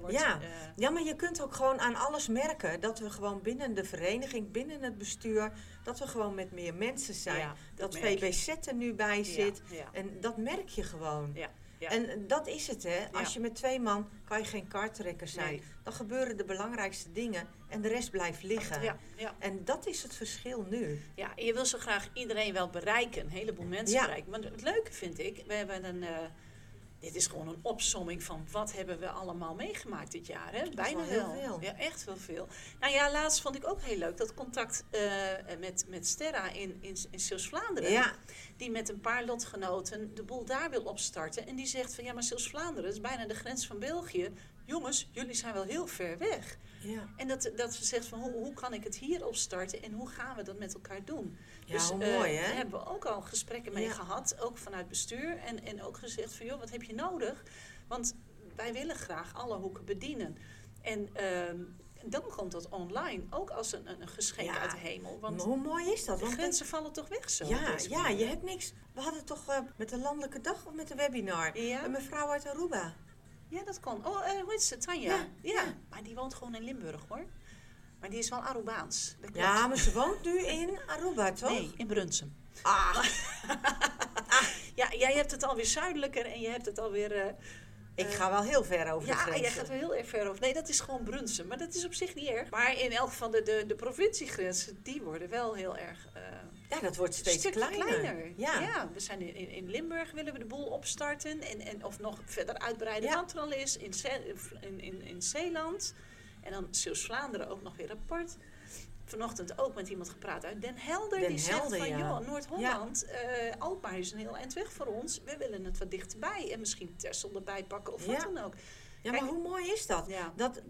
Wordt,
Ja.
eh,
Ja, maar je kunt ook gewoon aan alles merken dat we gewoon binnen de vereniging, binnen het bestuur, dat we gewoon met meer mensen zijn.
ja,
dat
je.
VBZ er nu bij zit.
Ja,
En dat merk je gewoon.
ja, ja.
En dat is het, hè. Als
Ja.
je met twee man kan je geen karttrekker zijn.
Nee.
Dan gebeuren de belangrijkste dingen en de rest blijft liggen.
ja,
En dat is het verschil nu.
ja, je wil zo graag iedereen wel bereiken, een heleboel mensen bereiken. Maar het leuke vind ik, we hebben een... eh, dit is gewoon een opsomming van wat hebben we allemaal meegemaakt dit jaar. Hè? Bijna
wel heel veel.
Ja, echt wel veel. Nou ja, laatst vond ik ook heel leuk dat contact eh, met, met Sterra in, in, in Zeeuws-Vlaanderen.
Ja,
die met een paar lotgenoten de boel daar wil opstarten. En die zegt van ja, maar Zeeuws-Vlaanderen is bijna de grens van België. Jongens, jullie zijn wel heel ver weg.
ja.
En dat, dat ze zegt van hoe, hoe kan ik het hier opstarten en hoe gaan we dat met elkaar doen?
Ja hoe
eh,
mooi, hè?
Daar hebben we ook al gesprekken mee
Ja.
gehad, ook vanuit bestuur. En, en ook gezegd van joh, wat heb je nodig? Want wij willen graag alle hoeken bedienen. En ehm, dan komt dat online ook als een, een een geschenk
Ja.
uit de hemel. Want
hoe mooi is dat?
de
Want
grenzen vallen toch weg zo?
ja, ja, je hebt niks. We hadden toch eh, met de landelijke dag of met de webinar
Ja?
een mevrouw uit Aruba.
Ja, dat kan. Oh, eh hoe heet ze? Tanja.
Ja,
Ja,
ja.
Maar die woont gewoon in Limburg hoor. Maar die is wel Arubaans. Dat klopt.
Ja, maar ze woont nu in Aruba, toch?
Nee, in Brunsum. [laughs]
Ah,
Ja, jij hebt het alweer zuidelijker en je hebt het alweer... eh
ik ga wel heel ver over de
ja, jij gaat wel heel erg ver over. Nee, dat is gewoon Brunsum. Maar dat is op zich niet erg. Maar in elk geval de, de, de provinciegrenzen, die worden wel heel erg... eh,
Ja, dat wordt steeds
stuk
kleiner.
Ja. we zijn in, in, Limburg willen we de boel opstarten. En, en, of nog verder uitbreiden
Ja.
wat er al is. In, in, in Zeeland. En dan Zeeuws-Vlaanderen ook nog weer apart. Vanochtend ook met iemand gepraat uit Den Helder.
Den
die
Helder,
zegt van,
ja.
joh, Noord-Holland, eh Alkmaar is een heel eind weg voor ons. We willen het wat dichterbij. En misschien Texel erbij pakken of wat
Ja.
dan ook.
Ja, maar hoe mooi is dat?
Ja.
dat?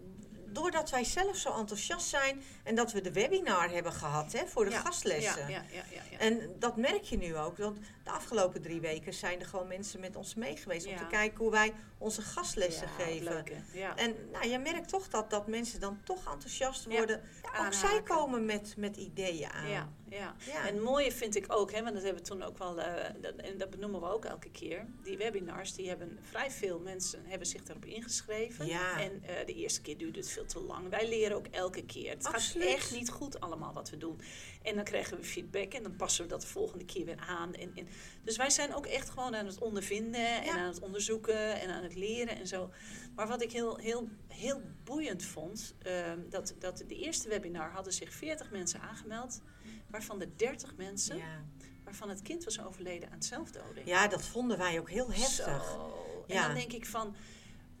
Doordat wij zelf zo enthousiast zijn en dat we de webinar hebben gehad hè, voor de
Ja,
gastlessen.
Ja, ja, ja, ja, ja.
En dat merk je nu ook. Want de afgelopen drie weken zijn er gewoon mensen met ons mee geweest om te kijken hoe wij onze gastlessen
Ja,
geven.
ja.
En nou, je merkt toch dat, dat mensen dan toch enthousiast worden. ook zij komen met, met ideeën aan.
Ja, ja.
Ja.
En het mooie vind ik ook, hè, want dat hebben we toen ook wel, eh, dat, en dat benoemen we ook elke keer. Die webinars, die hebben vrij veel mensen hebben zich daarop ingeschreven.
Ja.
En eh, de eerste keer duurde het veel te lang. Wij leren ook elke keer. Het
Absoluut.
gaat echt niet goed allemaal wat we doen. En dan krijgen we feedback en dan passen we dat de volgende keer weer aan. En, en, dus wij zijn ook echt gewoon aan het ondervinden en
Ja.
aan het onderzoeken en aan het leren en zo. Maar wat ik heel, heel, heel boeiend vond, ehm, dat, dat de eerste webinar hadden zich 40 mensen aangemeld, waarvan de 30 mensen,
Ja.
waarvan het kind was overleden aan zelfdoding.
ja, dat vonden wij ook heel heftig.
Zo. En
Ja.
dan denk ik van,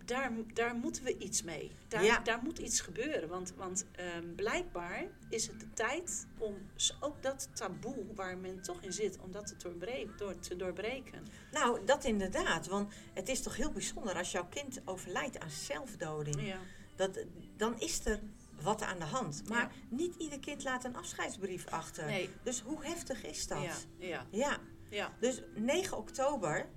daar, daar moeten we iets mee. Daar,
Ja.
daar moet iets gebeuren. Want, want ehm, blijkbaar is het de tijd om ook dat taboe waar men toch in zit, om dat te, doorbreken. Door, te doorbreken.
Nou, dat inderdaad. Want het is toch heel bijzonder als jouw kind overlijdt aan zelfdoding.
Ja.
Dat, dan is er wat aan de hand. Maar
Ja.
niet ieder kind laat een afscheidsbrief achter.
Nee.
Dus hoe heftig is dat?
Ja, ja,
ja.
ja.
Dus 9 oktober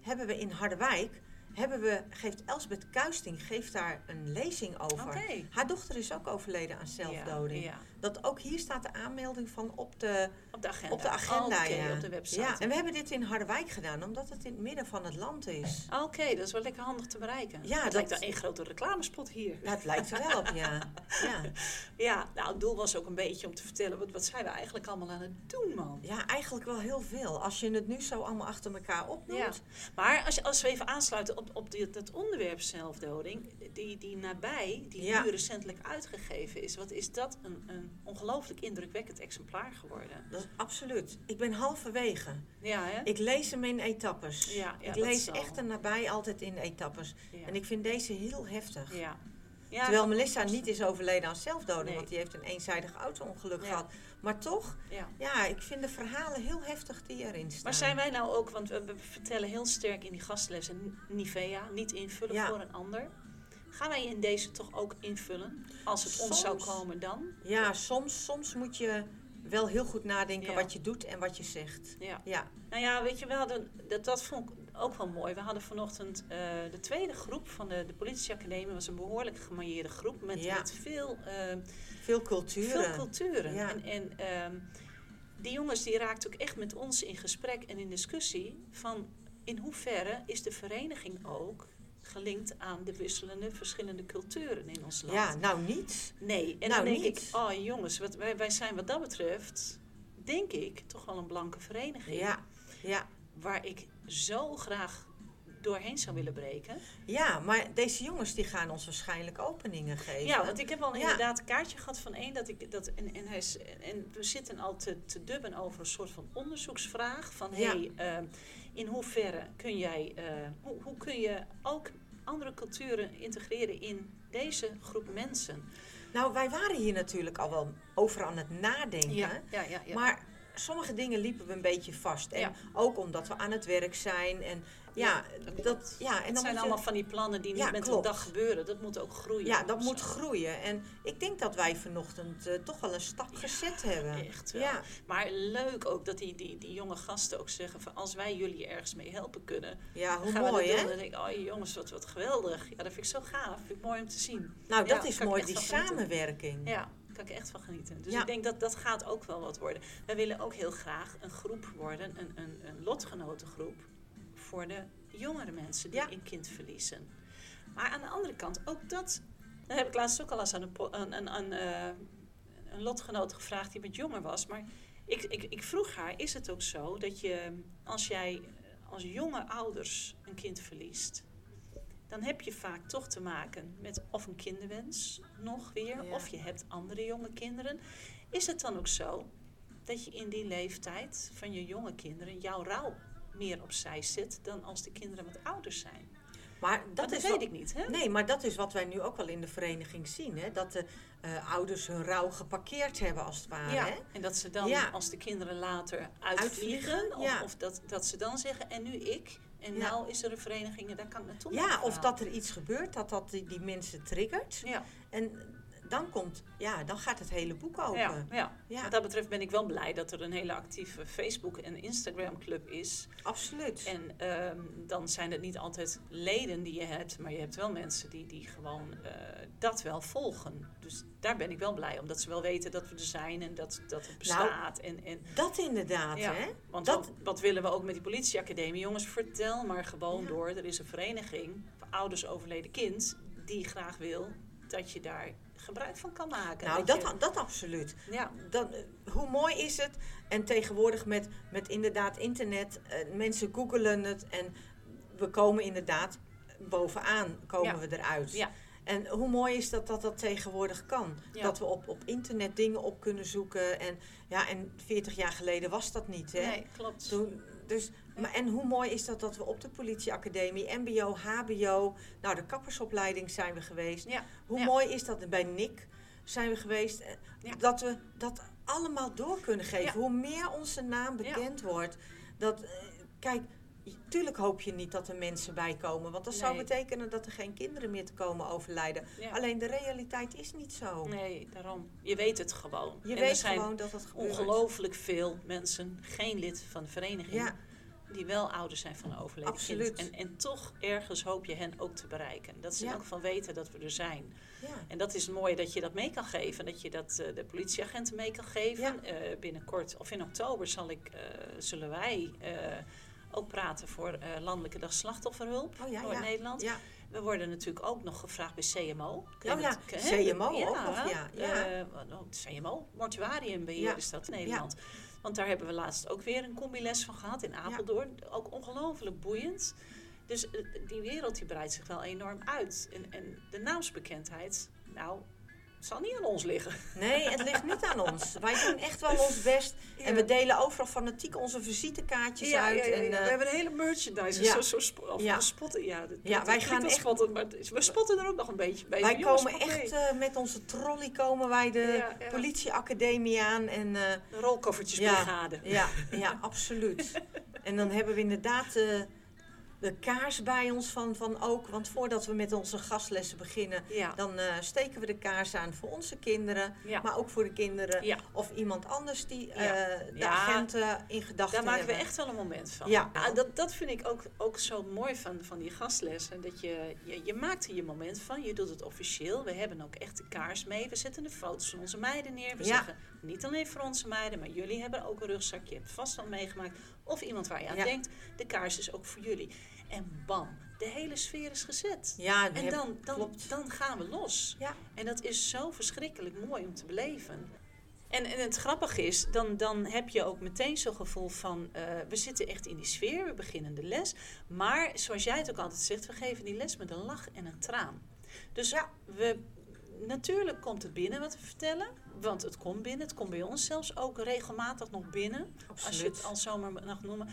hebben we in Harderwijk, hebben we, geeft Elsbeth Kuisting geeft daar een lezing over. Haar dochter is ook overleden aan zelfdoding.
Ja, ja.
Dat ook hier staat de aanmelding van op de,
Op de agenda.
op de agenda. Ja.
op de website.
Ja, en we hebben dit in Harderwijk gedaan, omdat het in het midden van het land is.
Oké, dat is wel lekker handig te bereiken.
Ja,
het
dat-
lijkt wel één grote reclamespot hier.
Ja, het lijkt er wel op, ja. [laughs] ja.
Ja, nou, het doel was ook een beetje om te vertellen... wat, wat zijn we eigenlijk allemaal aan het doen, man?
Ja, eigenlijk wel heel veel. Als je het nu zo allemaal achter elkaar opnoemt.
Ja, maar als, je, als we even aansluiten op, op dit, dat onderwerp zelfdoding, die, die nabij, die
Ja.
nu recentelijk uitgegeven is, wat is dat een, een ongelooflijk indrukwekkend exemplaar geworden?
Dat is absoluut. Ik ben halverwege.
Ja, hè?
Ik lees hem in etappes.
Ja, ja,
ik lees echt er nabij altijd in etappes. En ik vind deze heel heftig.
ja.
Terwijl Melissa niet is overleden aan zelfdoding,
Nee.
want die heeft een eenzijdig auto-ongeluk gehad. Maar toch,
Ja.
ja, ik vind de verhalen heel heftig die erin staan.
Maar zijn wij nou ook, want we, vertellen heel sterk in die gastlessen Nivea, niet invullen voor een ander. Gaan wij in deze toch ook invullen? Als het ons zou komen dan?
Ja, soms, soms moet je wel heel goed nadenken
Ja.
wat je doet en wat je zegt.
Ja.
Ja,
Nou ja, weet je, we hadden, dat, dat vond ik ook wel mooi. We hadden vanochtend eh, de tweede groep van de, de politieacademie. was een behoorlijk gemarieerde groep met,
Ja.
met veel, eh,
veel culturen.
veel culturen.
Ja.
En, en ehm, die jongens die raakten ook echt met ons in gesprek en in discussie van in hoeverre is de vereniging ook gelinkt aan de wisselende, verschillende culturen in ons land.
Ja, nou niet.
Nee, en
Nou,
dan denk
niet.
ik, oh jongens, wat, wij, wij zijn wat dat betreft, denk ik, toch wel een blanke vereniging
Ja, ja.
waar ik zo graag doorheen zou willen breken.
Ja, maar deze jongens die gaan ons waarschijnlijk openingen geven.
Ja, want ik heb al
Ja.
inderdaad een kaartje gehad van één dat ik dat en, en, hij is, en we zitten al te, te dubben over een soort van onderzoeksvraag van
Ja.
hey, eh, in hoeverre kun jij, eh, hoe, hoe kun je ook andere culturen integreren in deze groep mensen?
Nou, wij waren hier natuurlijk al wel over aan het nadenken.
ja, ja, ja.
Maar sommige dingen liepen we een beetje vast. En ook omdat we aan het werk zijn. En ja,
dat
ja, en
het
dan
zijn allemaal van die plannen die niet
Ja,
met
klopt.
een dag gebeuren. Dat moet ook groeien.
ja, dat moet
zo.
groeien. En ik denk dat wij vanochtend eh, toch wel een stap gezet hebben.
Echt wel.
Ja,
Maar leuk ook dat die, die, die jonge gasten ook zeggen van als wij jullie ergens mee helpen kunnen,
ja hoe
gaan we
mooi hè?
Dan denk ik, oh jongens, wat, wat geweldig. Ja, dat vind ik zo gaaf. Vind ik mooi om te zien.
Nou, dat is mooi, die samenwerking.
Ja, kan ik echt van genieten. Dus
Ja.
ik denk dat dat gaat ook wel wat worden. Wij willen ook heel graag een groep worden, een, een, een lotgenotengroep voor de jongere mensen die
Ja.
een kind verliezen. Maar aan de andere kant, ook dat, dat heb ik laatst ook al eens aan een, po- aan, aan, aan, eh, een lotgenoot gevraagd die wat jonger was. Maar ik, ik, ik vroeg haar, is het ook zo dat je, als jij als jonge ouders een kind verliest, dan heb je vaak toch te maken met of een kinderwens nog weer,
Ja.
of je hebt andere jonge kinderen. Is het dan ook zo dat je in die leeftijd van je jonge kinderen jouw rouw meer opzij zet dan als de kinderen wat ouder zijn?
Maar
Dat,
dat
dat
is
weet
wat-
ik niet, hè?
Nee, maar dat is wat wij nu ook wel in de vereniging zien. Hè? Dat de eh, ouders hun rouw geparkeerd hebben als het ware.
Ja,
Hè?
en dat ze dan,
Ja.
als de kinderen later uitvliegen,
Uitvliegen,
of,
ja.
of dat, dat ze dan zeggen, en nu ik, en
Ja.
nou is er een vereniging en daar kan ik naartoe.
Ja, of dat er iets gebeurt, dat dat die, die mensen triggert.
Ja,
En dan komt, ja, dan gaat het hele boek open.
ja, ja.
Ja.
Wat dat betreft ben ik wel blij dat er een hele actieve Facebook- en Instagram-club is.
Absoluut.
En ehm, dan zijn het niet altijd leden die je hebt, maar je hebt wel mensen die, die gewoon eh, dat wel volgen. Dus daar ben ik wel blij om, dat ze wel weten dat we er zijn en dat, dat het bestaat. en, en,
Dat inderdaad,
ja,
hè?
want
dat-
wat, wat willen we ook met die politieacademie? Jongens, vertel maar gewoon door. Er is een vereniging voor ouders overleden kind die graag wil dat je daar gebruik van kan maken.
nou,
dat
dat,
je-
dat absoluut.
ja,
Dan, eh, hoe mooi is het? En tegenwoordig met, met inderdaad internet, eh, mensen googelen het en we komen inderdaad bovenaan, komen
Ja.
we eruit.
Ja.
En hoe mooi is dat dat dat tegenwoordig kan?
Ja.
Dat we op, op internet dingen op kunnen zoeken. En, ja, en 40 jaar geleden was dat niet. Hè?
nee, klopt.
Toen, dus Maar, en hoe mooi is dat dat we op de politieacademie, mbo, hbo, nou de kappersopleiding zijn we geweest.
Ja.
Hoe
Ja.
mooi is dat bij Nick zijn we geweest. eh,
Ja.
Dat we dat allemaal door kunnen geven. Hoe meer onze naam bekend wordt. Dat, eh, kijk, tuurlijk hoop je niet dat er mensen bij komen. Want dat zou betekenen dat er geen kinderen meer te komen overlijden.
Ja.
Alleen de realiteit is niet zo.
Nee, daarom. Je weet het gewoon.
Je
en er
weet gewoon dat het gebeurt.
ongelooflijk veel mensen, geen lid van de vereniging,
Ja.
Die wel ouders zijn van een overleden
Absoluut.
kind. En, en toch ergens hoop je hen ook te bereiken. Dat ze
Ja.
elk geval weten dat we er zijn.
Ja.
En dat is mooi dat je dat mee kan geven. Dat je dat eh, de politieagenten mee kan geven.
Ja.
Eh, binnenkort, of in oktober, zal ik, eh, zullen wij ook praten voor Landelijke Dag Slachtofferhulp
Oh.
Noord-Nederland.
Ja.
We worden natuurlijk ook nog gevraagd bij CMO.
Oh ja? CMO ook nog, ja, ja.
Wat- CMO, mortuariumbeheer is dat in Nederland. Want daar hebben we laatst ook weer een combiles van gehad in Apeldoorn. Ook ongelooflijk boeiend. Dus eh, die wereld die breidt zich wel enorm uit. En, en de naamsbekendheid, nou, het zal niet aan ons liggen.
Nee, het ligt niet aan ons. Wij doen echt wel ons best.
Ja.
En we delen overal fanatiek onze visitekaartjes uit. En,
we
eh,
hebben een hele merchandise.
ja.
Zo, zo we spotten, ja. dat-
wij gaan echt-
Spotten, maar we spotten er ook nog een beetje bij.
wij komen
mee.
echt eh, met onze trolley komen wij de politieacademie aan. En, eh,
De rolkoffertjesbrigade.
ja, ja, absoluut. [laughs] En dan hebben we inderdaad de kaars bij ons van, van ook. Want voordat we met onze gastlessen beginnen,
Ja.
dan eh, steken we de kaars aan voor onze kinderen.
Ja.
Maar ook voor de kinderen.
Ja.
Of iemand anders die eh, de agenten in gedachten
Daar maken
hebben.
we echt wel een moment van.
Ja.
dat, dat vind ik ook, ook zo mooi van, van die gastlessen. Dat je, je, je maakt er je moment van. Je doet het officieel. We hebben ook echt de kaars mee. We zetten de foto's van onze meiden neer. We zeggen niet alleen voor onze meiden, maar jullie hebben ook een rugzak. Je hebt vast al meegemaakt. Of iemand waar je aan denkt. De kaars is ook voor jullie. En bam, de hele sfeer is gezet.
Ja,
En dan, dan, gaan we los.
Ja.
En dat is zo verschrikkelijk mooi om te beleven. En, en het grappige is, dan, dan heb je ook meteen zo'n gevoel van... eh, we zitten echt in die sfeer, we beginnen de les. Maar zoals jij het ook altijd zegt, we geven die les met een lach en een traan. Dus
Ja.
we, natuurlijk komt het binnen wat we vertellen. Want het komt binnen, het komt bij ons zelfs ook regelmatig nog binnen. Als je het al zomaar mag noemen.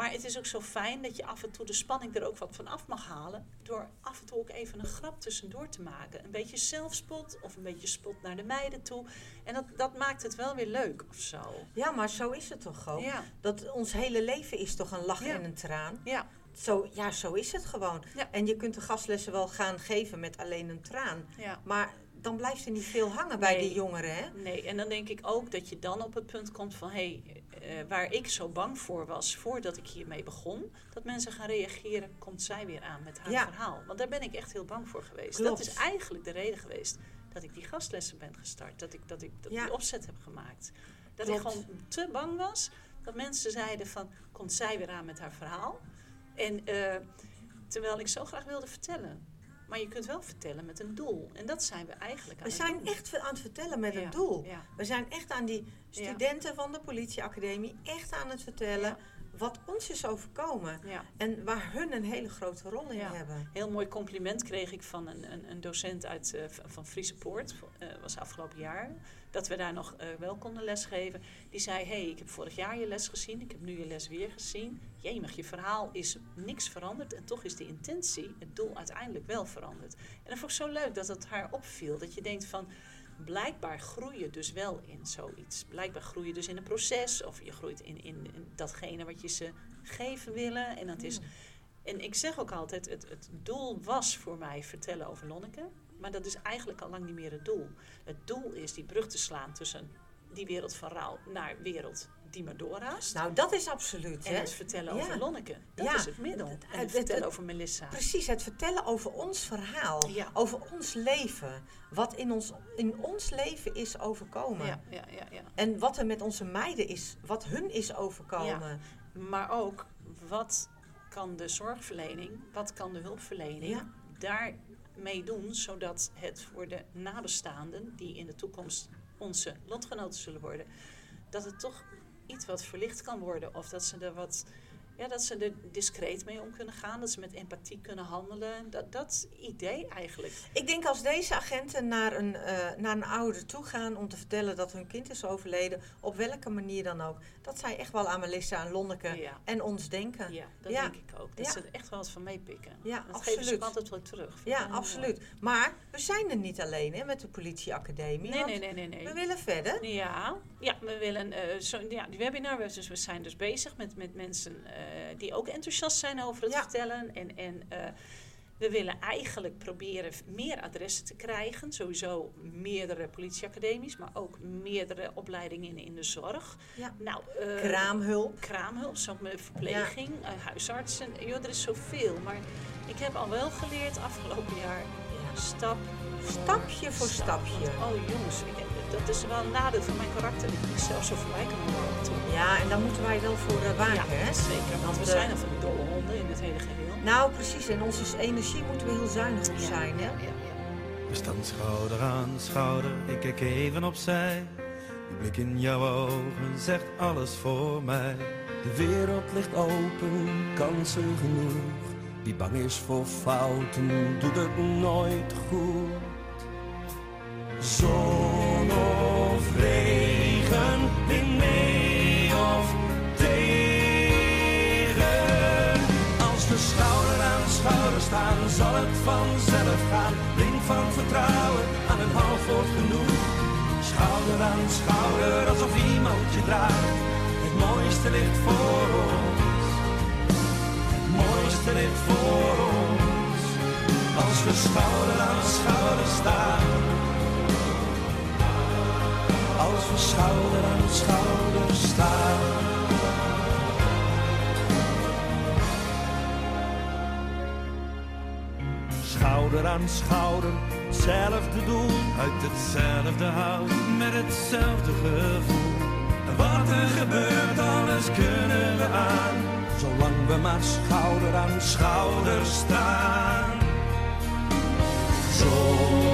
Maar het is ook zo fijn dat je af en toe de spanning er ook wat van af mag halen. Door af en toe ook even een grap tussendoor te maken. Een beetje zelfspot of een beetje spot naar de meiden toe. En dat, dat maakt het wel weer leuk of zo.
Ja, maar zo is het toch?
Ja.
Dat ons hele leven is toch een lach
Ja.
en een traan?
Ja,
Zo, ja, zo is het gewoon.
Ja.
En je kunt de gastlessen wel gaan geven met alleen een traan.
ja.
Maar dan blijft er niet veel hangen bij die jongeren, hè?
Nee, en dan denk ik ook dat je dan op het punt komt van... hé, hey, eh, waar ik zo bang voor was voordat ik hiermee begon... dat mensen gaan reageren, komt zij weer aan met haar
Ja.
verhaal. Want daar ben ik echt heel bang voor geweest.
Klopt.
Dat is eigenlijk de reden geweest dat ik die gastlessen ben gestart. Dat ik, dat ik dat
Ja.
die opzet heb gemaakt. Dat
Klopt.
ik gewoon te bang was dat mensen zeiden van... komt zij weer aan met haar verhaal? En eh, terwijl ik zo graag wilde vertellen... Maar je kunt wel vertellen met een doel. En dat zijn we eigenlijk aan
We zijn
doen.
echt aan het vertellen met
Ja,
een doel.
ja.
We zijn echt aan die studenten van de politieacademie echt aan het vertellen wat ons is overkomen.
Ja.
En waar hun een hele grote rol in
Ja.
hebben.
Heel mooi compliment kreeg ik van een, een, een docent uit, eh, van Friese Poort, eh was afgelopen jaar, dat we daar nog eh, wel konden lesgeven. Die zei, hey, ik heb vorig jaar je les gezien, ik heb nu je les weer gezien. Jemig, je verhaal is niks veranderd en toch is de intentie, het doel uiteindelijk wel veranderd. En dat vond ik zo leuk dat het haar opviel, dat je denkt van, blijkbaar groei je dus wel in zoiets. Blijkbaar groei je dus in een proces of je groeit in, in, in datgene wat je ze geven willen. En dat is... En ik zeg ook altijd, het, het doel was voor mij vertellen over Lonneke. Maar dat is eigenlijk al lang niet meer het doel. Het doel is die brug te slaan tussen die wereld van rouw naar wereld die maar doorraast.
Nou, dat is absoluut,
en
hè?
het vertellen
Ja.
over Lonneke. Dat
Ja.
is het middel. En
Het-
vertellen
het-
over Melissa.
Precies, het vertellen over ons verhaal.
Ja.
Over ons leven. Wat in ons, in ons leven is overkomen.
Ja, ja, ja, ja.
En wat er met onze meiden is, wat hun is overkomen.
Maar ook, wat kan de zorgverlening, wat kan de hulpverlening
Ja.
Daarmee doen, zodat het voor de nabestaanden, die in de toekomst onze lotgenoten zullen worden, dat het toch iets wat verlicht kan worden. Of dat ze er wat Ja, dat ze er discreet mee om kunnen gaan, dat ze met empathie kunnen handelen. Dat, dat idee eigenlijk.
Ik denk als deze agenten naar een, eh, naar een ouder toe gaan om te vertellen dat hun kind is overleden, op welke manier dan ook, dat zij echt wel aan Melissa en Lonneke
Ja.
en ons denken.
Ja, dat
Ja.
denk ik ook. Dat
Ja.
ze er echt wel wat van meepikken.
Ja,
dat geven ze
absoluut.
altijd wel terug.
Ja,
wel heel
absoluut. Maar we zijn er niet alleen hè, met de politieacademie.
Nee, nee, nee, nee. nee.
We willen verder.
Ja, ja, we willen eh zo, ja, die webinar. we- Dus we zijn dus bezig met, met mensen eh, die ook enthousiast zijn over het
Ja.
vertellen. En, en eh, we willen eigenlijk proberen meer adressen te krijgen. Sowieso meerdere politieacademies, maar ook meerdere opleidingen in, in de zorg.
Ja.
Nou, eh,
Kraamhulp.
kraamhulp, verpleging, eh, huisartsen. Joh, er is zoveel. Maar ik heb al wel geleerd afgelopen jaar, stap voor
Stapje voor stapje.
Want, oh jongens, ik, dat is wel een nadeel van mijn karakter. Dat ik zelf zo voorbij kan lopen.
Ja, en daar moeten wij wel voor eh, waken.
Ja,
hè?
zeker. Want we
de-
zijn er van die dolle honden in het hele geheel.
Nou, precies. En onze energie moeten we heel zuinig op
Ja,
zijn. Hè?
ja, ja, ja.
We staan schouder aan schouder, ik kijk even opzij. Die blik in jouw ogen zegt alles voor mij.
De wereld ligt open, kansen genoeg. Wie bang is voor fouten, doet het nooit goed. Zon of regen, wind mee of tegen. Als we schouder aan schouder staan, zal het vanzelf gaan. Blink van vertrouwen, aan een half wordt genoeg. Schouder aan schouder, alsof iemand je draagt. Het mooiste ligt voor ons. Het mooiste ligt voor ons. Als we schouder aan schouder staan. Als we schouder aan schouder staan.
Schouder aan schouder, hetzelfde doel. Uit hetzelfde hout, met hetzelfde gevoel. Wat er gebeurt, alles kunnen we aan.
Zolang we maar schouder aan
Schouder staan.
Zon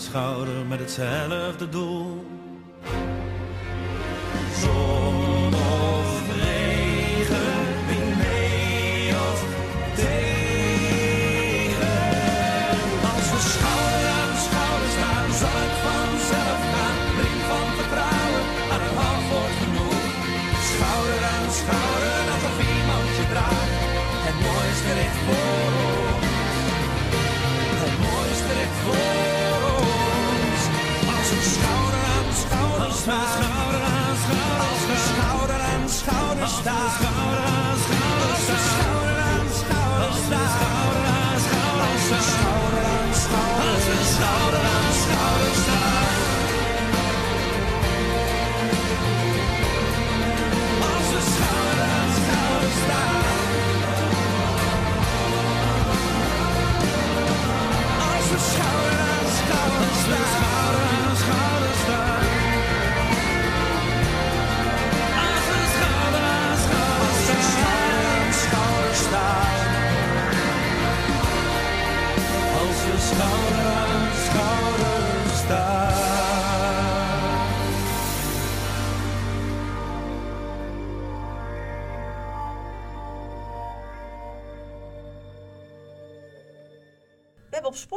Schouder
met hetzelfde doel.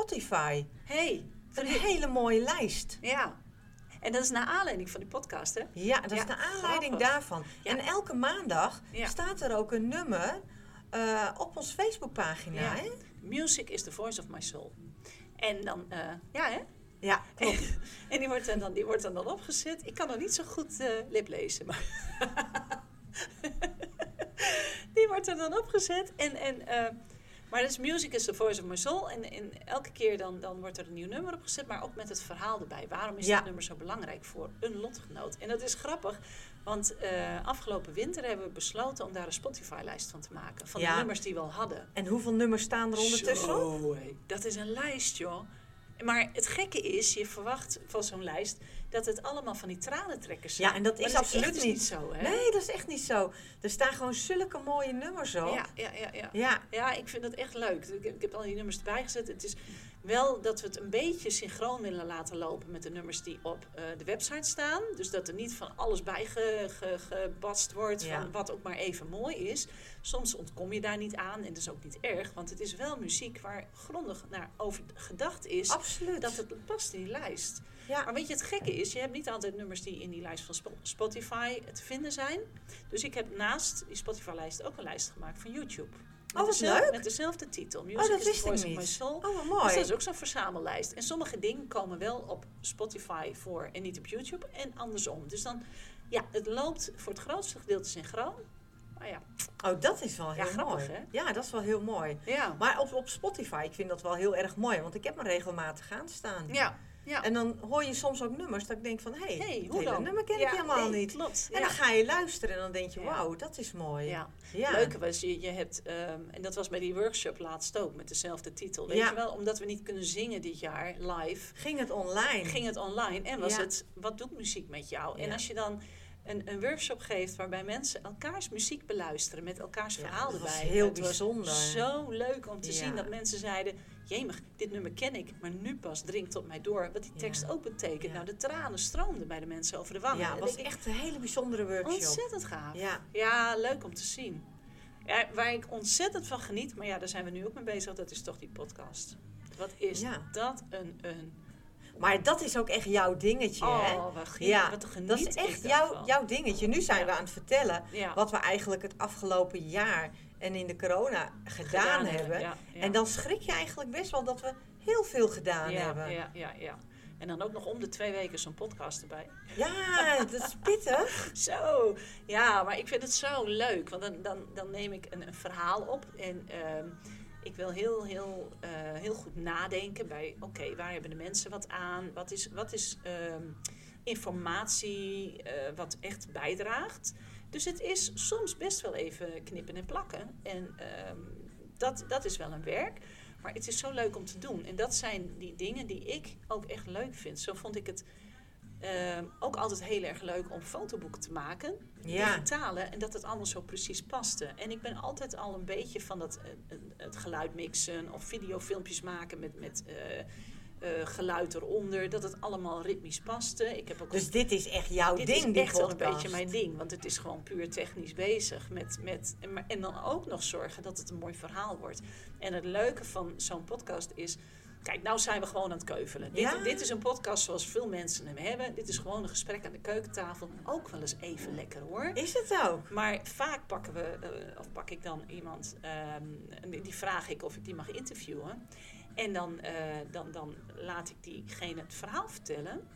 Spotify
hey,
een hele mooie lijst.
ja. En dat is naar aanleiding van die podcast, hè?
Ja, dat is
Ja,
de aanleiding
grappig.
daarvan.
Ja.
En elke maandag
Ja.
staat er ook een nummer eh, op onze Facebookpagina. Hè?
Music is the voice of my soul. En dan, eh, ja hè?
Ja, [laughs] klopt.
En die wordt, dan, dan, die wordt dan, dan opgezet. Ik kan nog niet zo goed eh liplezen, maar... [laughs] die wordt er dan opgezet. En, en, eh, maar dat is Music is the Voice of My Soul. En, en elke keer dan, dan wordt er een nieuw nummer opgezet, maar ook met het verhaal erbij. Waarom is
Ja.
dit nummer zo belangrijk voor een lotgenoot? En dat is grappig, want eh, afgelopen winter hebben we besloten om daar een Spotify-lijst van te maken. Van
Ja.
de nummers die we al hadden.
En hoeveel nummers staan er ondertussen?
Zo, dat is een lijst, joh. Maar het gekke is, je verwacht van zo'n lijst dat het allemaal van die tranentrekkers zijn.
Ja, en dat is absoluut niet.
zo, hè?
Nee, dat is echt niet zo. Er staan gewoon zulke mooie nummers op.
Ja, ja, ja, ja.
Ja.
Ja, ik vind dat echt leuk. Ik heb, ik heb al die nummers erbij gezet. Het is wel dat we het een beetje synchroon willen laten lopen met de nummers die op eh, de website staan. Dus dat er niet van alles bij ge, ge- gebast wordt,
Ja.
van wat ook maar even mooi is. Soms ontkom je daar niet aan en dat is ook niet erg, want het is wel muziek waar grondig naar over gedacht is.
Absoluut.
Dat het past in die lijst.
Ja.
Maar weet je, het gekke is, je hebt niet altijd nummers die in die lijst van Spo- Spotify te vinden zijn. Dus ik heb naast die Spotify-lijst ook een lijst gemaakt van YouTube. Met
Oh,
dezelfde-
leuk.
Met dezelfde titel. Music
Oh, dat
is
wist ik niet.
Soul.
Oh, wat
Dus
mooi.
dat is ook zo'n verzamellijst. En sommige dingen komen wel op Spotify voor en niet op YouTube. En andersom. Dus dan, ja, het loopt voor het grootste gedeelte synchroon. Maar ja,
Oh, dat is wel heel
grappig,
mooi.
hè?
Ja, dat is wel heel mooi.
ja.
Maar op, op Spotify, ik vind dat wel heel erg mooi. Want ik heb hem regelmatig aanstaan.
Ja, ja.
En dan hoor je soms ook nummers dat ik denk van... Hé, hey,
hey,
het
hoe
nummer ken
Ja,
ik helemaal
nee,
niet.
Klopt.
En
ja.
dan ga je luisteren en dan denk je... Wauw, dat is mooi.
Ja.
Ja.
leuke was, je, je hebt, ehm, en dat was bij die workshop laatst ook, met dezelfde titel. Weet je wel, omdat we niet kunnen zingen dit jaar live,
Ging het online?
ging het online en was het, wat doet muziek met jou? En als je dan een, een workshop geeft waarbij mensen elkaars muziek beluisteren met elkaars
Ja,
verhaal
dat was
erbij.
heel
het was
bijzonder.
zo leuk om te
Ja.
zien dat mensen zeiden, jemig, dit nummer ken ik, maar nu pas dringt tot mij door wat die tekst
Ja.
ook betekent.
Ja.
Nou, de tranen stroomden bij de mensen over de wangen.
Ja, het was echt een hele bijzondere workshop.
Ontzettend gaaf.
Ja.
Ja, leuk om te zien. Ja, waar ik ontzettend van geniet, maar ja, daar zijn we nu ook mee bezig, dat is toch die podcast. Wat is dat een, een...
Maar dat is ook echt jouw dingetje, hè?
Oh, wat, geniet,
Ja, Dat is echt jouw, jouw dingetje. Nu zijn
Ja.
we aan het vertellen
Ja.
wat we eigenlijk het afgelopen jaar en in de corona gedaan,
Gedaan
hebben.
ja.
En dan schrik je eigenlijk best wel dat we heel veel gedaan hebben.
Ja, ja, ja. En dan ook nog om de twee weken zo'n podcast erbij.
Ja, dat is [laughs] pittig.
Zo, ja, maar ik vind het zo leuk. Want dan, dan, dan neem ik een, een verhaal op en ehm, ik wil heel, heel, eh, heel goed nadenken bij... Oké, waar hebben de mensen wat aan? Wat is, wat is ehm, informatie eh, wat echt bijdraagt? Dus het is soms best wel even knippen en plakken. En ehm, dat, dat is wel een werk. Maar het is zo leuk om te doen. En dat zijn die dingen die ik ook echt leuk vind. Zo vond ik het Ehm, ook altijd heel erg leuk om fotoboeken te maken.
Ja.
Digitale. En dat het allemaal zo precies paste. En ik ben altijd al een beetje van dat, eh, eh, het geluid mixen of videofilmpjes maken met, met eh, geluid eronder. Dat het allemaal ritmisch paste. Ik heb ook
Dus dit is echt jouw
dit
ding,
is
die
echt wel een beetje mijn ding. Want het is gewoon puur technisch bezig. Met, met, en, maar- en dan ook nog zorgen dat het een mooi verhaal wordt. En het leuke van zo'n podcast is... Kijk, nou zijn we gewoon aan het keuvelen.
Ja.
Dit, dit is een podcast zoals veel mensen hem hebben. Dit is gewoon een gesprek aan de keukentafel. Ook wel eens even lekker hoor.
Is het ook?
Maar vaak pakken we, eh, of pak ik dan iemand, ehm, die vraag ik of ik die mag interviewen. En dan, eh, dan, dan laat ik diegene het verhaal vertellen.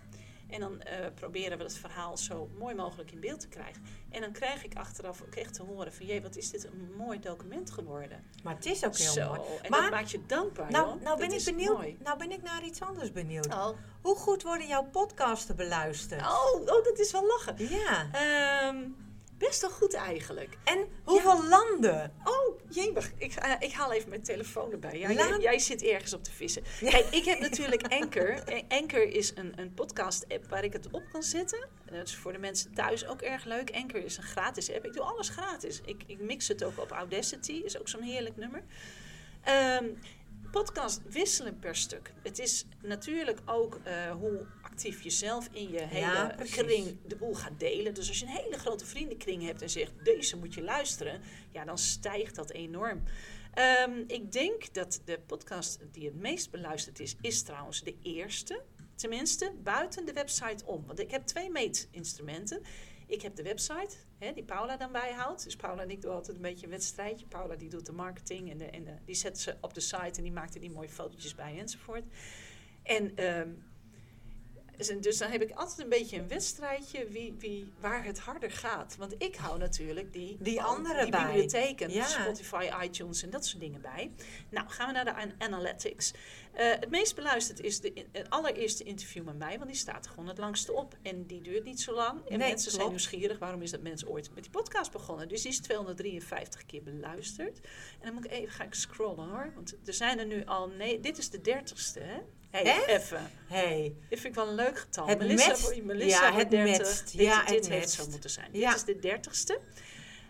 En dan eh, proberen we het verhaal zo mooi mogelijk in beeld te krijgen. En dan krijg ik achteraf ook echt te horen van... jee, wat is dit een mooi document geworden.
Maar het is ook heel
zo,
mooi.
en
Maar
dat maakt je dankbaar,
nou, nou, ben
Dat
ik benieuwd,
mooi.
nou ben ik naar iets anders benieuwd.
Oh.
Hoe goed worden jouw podcasten beluisterd?
Oh, oh, dat is wel lachen.
Ja.
Ehm, best wel goed eigenlijk.
En hoeveel landen?
Oh, jemig. Ik, eh, ik haal even mijn telefoon erbij. Ja, jij, jij zit ergens op te vissen. Kijk, ik heb [laughs] natuurlijk Anchor. Eh, Anchor is een, een podcast-app waar ik het op kan zetten. En dat is voor de mensen thuis ook erg leuk. Anchor is een gratis app. Ik doe alles gratis. Ik, ik mix het ook op Audacity. Is ook zo'n heerlijk nummer. Ehm, podcast wisselen per stuk. Het is natuurlijk ook eh, hoe actief je zelf in je hele
Ja,
kring de boel gaat delen. Dus als je een hele grote vriendenkring hebt en zegt deze moet je luisteren, ja, dan stijgt dat enorm. Ehm, ik denk dat de podcast die het meest beluisterd is, is trouwens de eerste. Tenminste, buiten de website om. Want ik heb twee meetinstrumenten. Ik heb de website, hè, die Paula dan bijhoudt. Dus Paula en ik doen altijd een beetje een wedstrijdje. Paula die doet de marketing en, de, en de, die zet ze op de site en die maakt er die mooie fotootjes bij enzovoort. En ehm, Dus- Dus dan heb ik altijd een beetje een wedstrijdje wie, wie, waar het harder gaat. Want ik hou natuurlijk die,
Die
al-
andere
die
bij.
bibliotheken,
Ja.
Spotify, iTunes en dat soort dingen bij. Nou, gaan we naar de an- analytics. Eh, het meest beluisterd is de, het allereerste interview met mij, want die staat er gewoon het langste op. En die duurt niet zo lang. En
Nee,
mensen zijn nieuwsgierig, waarom is dat mensen ooit met die podcast begonnen? Dus die is 253 keer beluisterd. En dan moet ik even, ga ik scrollen hoor. Want er zijn er nu al, nee, dit is de dertigste hè? Hey, even.
Hey,
Dit vind ik wel een leuk getal.
Het
Melissa,
matcht.
voor- Melissa
Ja, het
30.
matcht.
Dit,
Ja,
dit
het
heeft
matcht.
zo moeten zijn.
Ja.
Dit is de dertigste.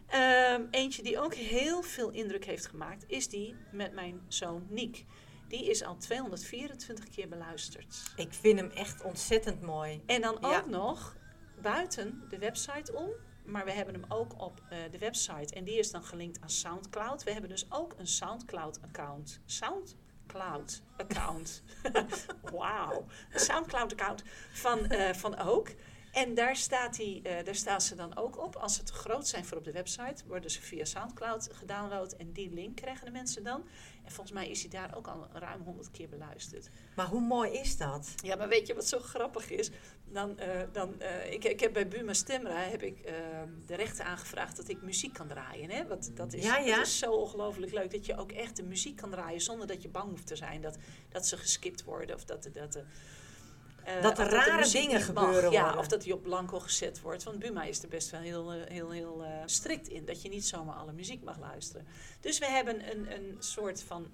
Ehm, eentje die ook heel veel indruk heeft gemaakt, is die met mijn zoon Niek. Die is al 224 keer beluisterd.
ik vind hem echt ontzettend mooi.
En dan
Ja.
ook nog buiten de website om. Maar we hebben hem ook op eh, de website. En die is dan gelinkt aan Soundcloud. We hebben dus ook een Soundcloud-account. Soundcloud-account. [laughs] Wauw. Een Soundcloud-account van, eh, van Ook. En daar, staat die, eh, daar staan ze dan ook op. Als ze te groot zijn voor op de website, worden ze via Soundcloud gedownload. En die link krijgen de mensen dan. En volgens mij is hij daar ook al ruim 100 keer beluisterd.
Maar hoe mooi is dat?
Ja, maar weet je wat zo grappig is? Dan, eh, dan, eh, ik, ik heb bij Buma Stemra heb ik, eh, de rechten aangevraagd dat ik muziek kan draaien. Hè? Want dat is,
Ja, ja.
dat is zo ongelooflijk leuk dat je ook echt de muziek kan draaien zonder dat je bang hoeft te zijn dat, dat ze geskipt worden of dat, dat, dat, eh,
Dat er rare dingen gebeuren
Ja,
worden.
of dat die op blanco gezet wordt. Want Buma is er best wel heel, heel, heel strikt in. Dat je niet zomaar alle muziek mag luisteren. Dus we hebben een, een soort van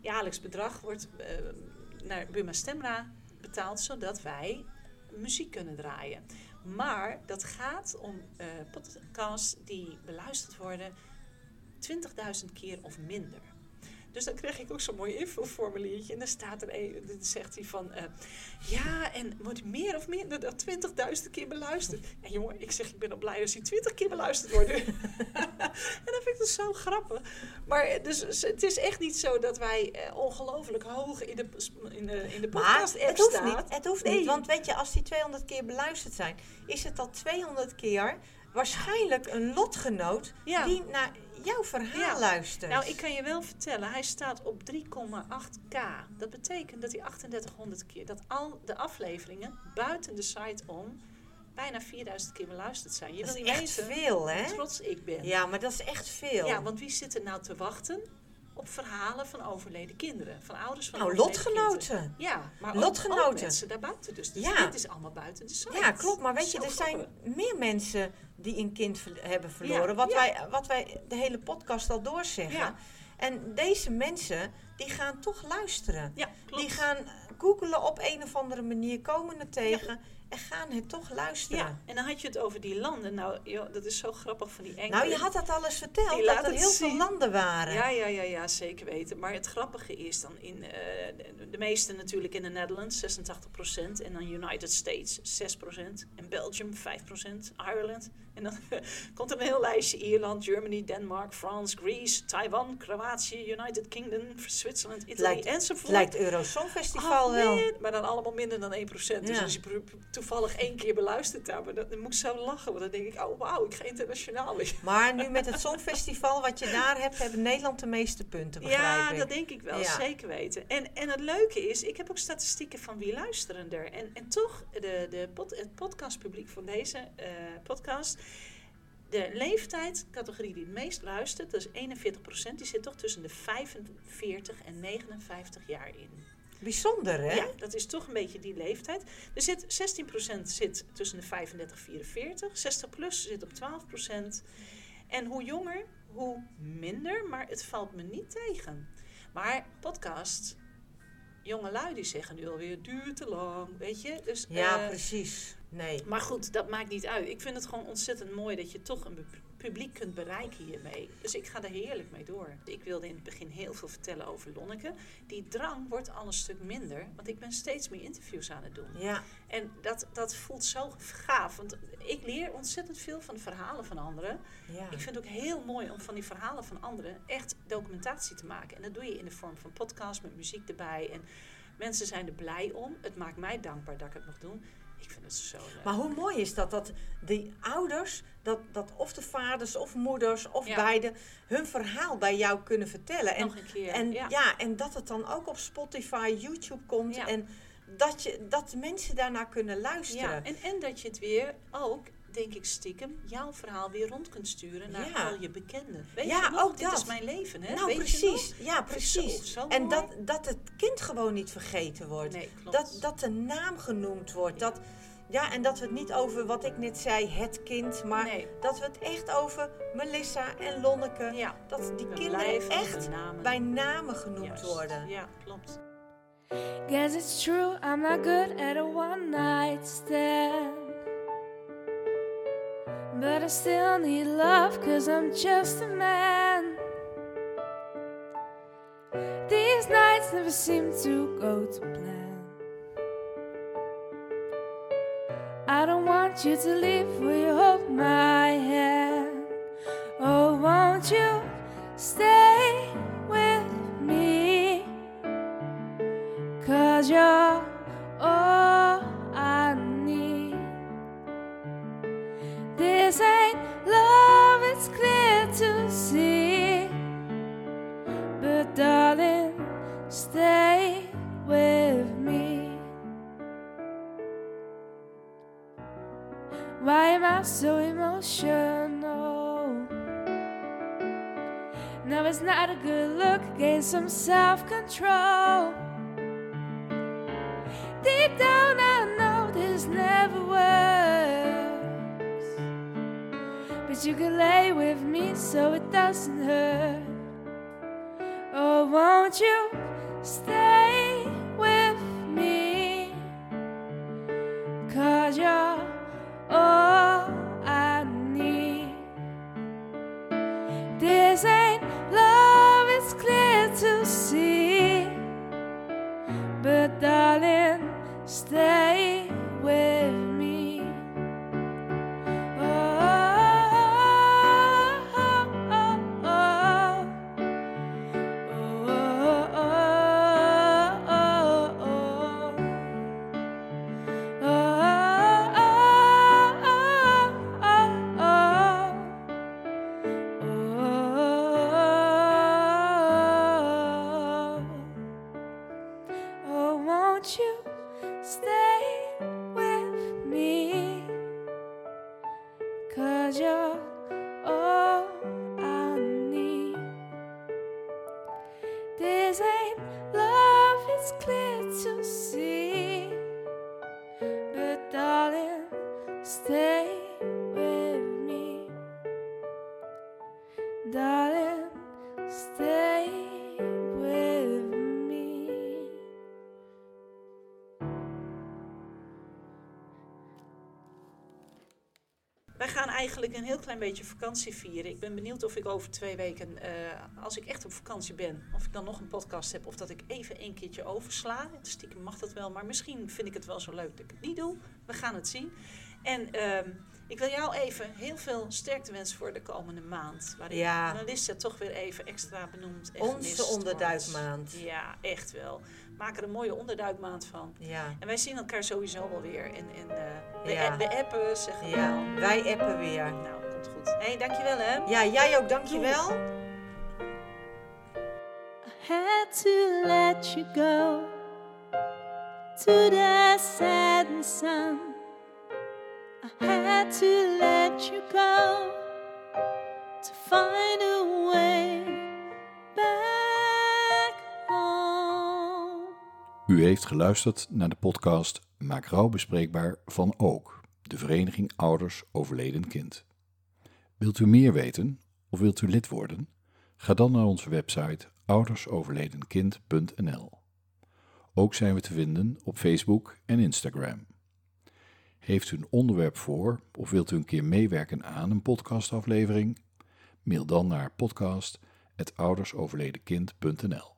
jaarlijks bedrag wordt naar Buma Stemra betaald. Zodat wij muziek kunnen draaien. Maar dat gaat om eh, podcasts die beluisterd worden 20.000 keer of minder. Dus dan kreeg ik ook zo'n mooi infoformuliertje. En dan staat er een, dan zegt hij van... eh, ja, en wordt meer of minder dan 20.000 keer beluisterd. En jongen, ik zeg, ik ben al blij als hij 20 keer beluisterd wordt. [laughs] en dat vind ik dus zo grappig. Maar eh, dus, het is echt niet zo dat wij eh, ongelooflijk hoog in de, in de, in de
Maar
podcast-app
het hoeft
staan.
niet. Het hoeft
Nee.
niet. Want weet je, als die 200 keer beluisterd zijn, is het al 200 keer waarschijnlijk een lotgenoot
Ja.
die naar jouw verhaal
Ja.
luistert.
Nou, ik kan je wel vertellen, hij staat op 3,8k. Dat betekent dat hij 3800 keer, dat al de afleveringen buiten de site om bijna 4000 keer beluisterd zijn. Je
dat
wil
is
niet
echt
weten
veel,
hoe
hè?
trots ik ben.
Ja, maar dat is echt veel.
Ja, want wie zit er nou te wachten op verhalen van overleden kinderen? Van ouders van
nou,
overleden kinderen?
lotgenoten.
Ja, maar ook-
Lotgenoten.
Ook, mensen daarbuiten dus. Dus
Ja.
dit is allemaal buiten de site.
Ja, klopt. Maar weet je, er zijn meer mensen die een kind hebben verloren.
Ja,
wat,
ja.
Wij, wat wij de hele podcast al doorzeggen. En deze mensen, die gaan toch luisteren.
Ja, klopt.
Die gaan googelen op een of andere manier, komen er tegen en gaan het toch luisteren.
Ja, en dan had je het over die landen. Nou, joh, dat is zo grappig van die Engelen.
Nou, je had dat al eens verteld,
Die
dat er
het
heel
zien.
veel landen waren.
Ja, ja, ja, ja, zeker weten. Maar het grappige is dan in eh, de, de meeste natuurlijk in de Netherlands, 86%. En dan United States, 6%. En Belgium, 5%. Ireland. En dan [laughs] komt er een heel lijstje. Ierland, Germany, Denmark, France, Greece, Taiwan, Kroatië, United Kingdom, Zwitserland, Italië
Lijkt-
enzovoort.
Het lijkt Eurosongfestival
Oh,
wel.
maar dan allemaal minder dan 1%. Dus
Ja.
als je toevallig één keer beluistert daar, maar dan, dan moet ik zo lachen. Want dan denk ik, oh wauw, ik ga internationaal weer.
Maar nu [laughs] met het Songfestival wat je daar hebt, hebben Nederland de meeste punten,
Ja,
ik.
dat denk ik wel,
Ja.
zeker weten. En, en het leuke is, ik heb ook statistieken van wie luisteren er. En, en toch, de, de pod, het podcastpubliek van deze eh, podcast, de leeftijdscategorie die het meest luistert, dat is 41%, die zit toch tussen de 45 en 59 jaar in.
Bijzonder, hè?
Ja, dat is toch een beetje die leeftijd. Er zit 16% zit tussen de 35 en 44. 60 plus zit op 12%. En hoe jonger, hoe minder. Maar het valt me niet tegen. Maar podcast, jonge lui die zeggen nu alweer duurt te lang, weet je. Dus,
Ja,
eh,
precies. Nee.
maar goed, dat maakt niet uit. Ik vind het gewoon ontzettend mooi dat je toch een pu- publiek kunt bereiken hiermee. Dus ik ga er heerlijk mee door. Ik wilde in het begin heel veel vertellen over Lonneke. Die drang wordt al een stuk minder, want ik ben steeds meer interviews aan het doen.
Ja,
En dat, dat voelt zo gaaf, want ik leer ontzettend veel van de verhalen van anderen.
ja.
Ik vind het ook heel mooi om van die verhalen van anderen echt documentatie te maken. En dat doe je in de vorm van podcast met muziek erbij. En mensen zijn er blij om. Het maakt mij dankbaar dat ik het mag doen. Ik vind het zo leuk.
Maar hoe mooi is dat, dat die ouders, dat, dat of de vaders of moeders of
Ja.
beide, hun verhaal bij jou kunnen vertellen. En,
Nog een keer.
en,
ja.
ja. en dat het dan ook op Spotify, YouTube komt.
Ja.
En dat, je, dat de mensen daarnaar kunnen luisteren.
Ja, en, en dat je het weer ook, denk ik stiekem, jouw verhaal weer rond kunt sturen naar
Ja.
al je bekenden. Weet
Ja,
je nog,
ook
dit
dat.
is mijn leven, hè?
nou,
Weet je
precies.
nog?
Ja, precies.
zo
en
mooi.
dat, dat het kind gewoon niet vergeten wordt.
Nee, klopt.
dat, dat de naam genoemd wordt. Dat, ja, en dat we het niet over wat ik net zei, het kind, maar
Nee.
dat we het echt over Melissa en Lonneke.
Ja,
Dat die
we
kinderen echt
namen.
bij namen genoemd
Juist.
worden.
Ja, klopt.
Guess it's true, I'm not good at a one night stand. But I still need love, cause I'm just a man. These nights never seem to go to plan. I don't want you to leave, will you hold my hand? Oh, won't you stay So emotional? No, it's not a good look, gain some self control. Deep down, I know this never works. But you can lay with me so it doesn't hurt. Oh, won't you stay with me? Darling, stay Oh, won't you
eigenlijk een heel klein beetje vakantie vieren. Ik ben benieuwd of ik over twee weken, eh, als ik echt op vakantie ben, of ik dan nog een podcast heb, of dat ik even een keertje oversla. Stiekem mag dat wel, maar misschien vind ik het wel zo leuk dat ik het niet doe. We gaan het zien. En ehm, ik wil jou even heel veel sterkte wensen voor de komende maand. Waarin
Ja.
Melissa toch weer even extra benoemd en
Onze
wordt.
onderduikmaand.
Ja, echt wel. Maak er een mooie onderduikmaand van.
Ja.
En wij zien elkaar sowieso wel weer. En, en we,
Ja.
we appen, zeg maar.
ja, wij appen weer.
Nou, komt goed. Hé, hey, dankjewel hè.
Ja, jij ook, dankjewel.
had to let you go to the setting sun. I had to let you go
heeft geluisterd naar de podcast Maak rouw bespreekbaar van Ook, de Vereniging Ouders Overleden Kind. Wilt u meer weten of wilt u lid worden? Ga dan naar onze website oudersoverledenkind.nl. Ook zijn we te vinden op Facebook en Instagram. Heeft u een onderwerp voor of wilt u een keer meewerken aan een podcastaflevering? Mail dan naar podcast.oudersoverledenkind.nl.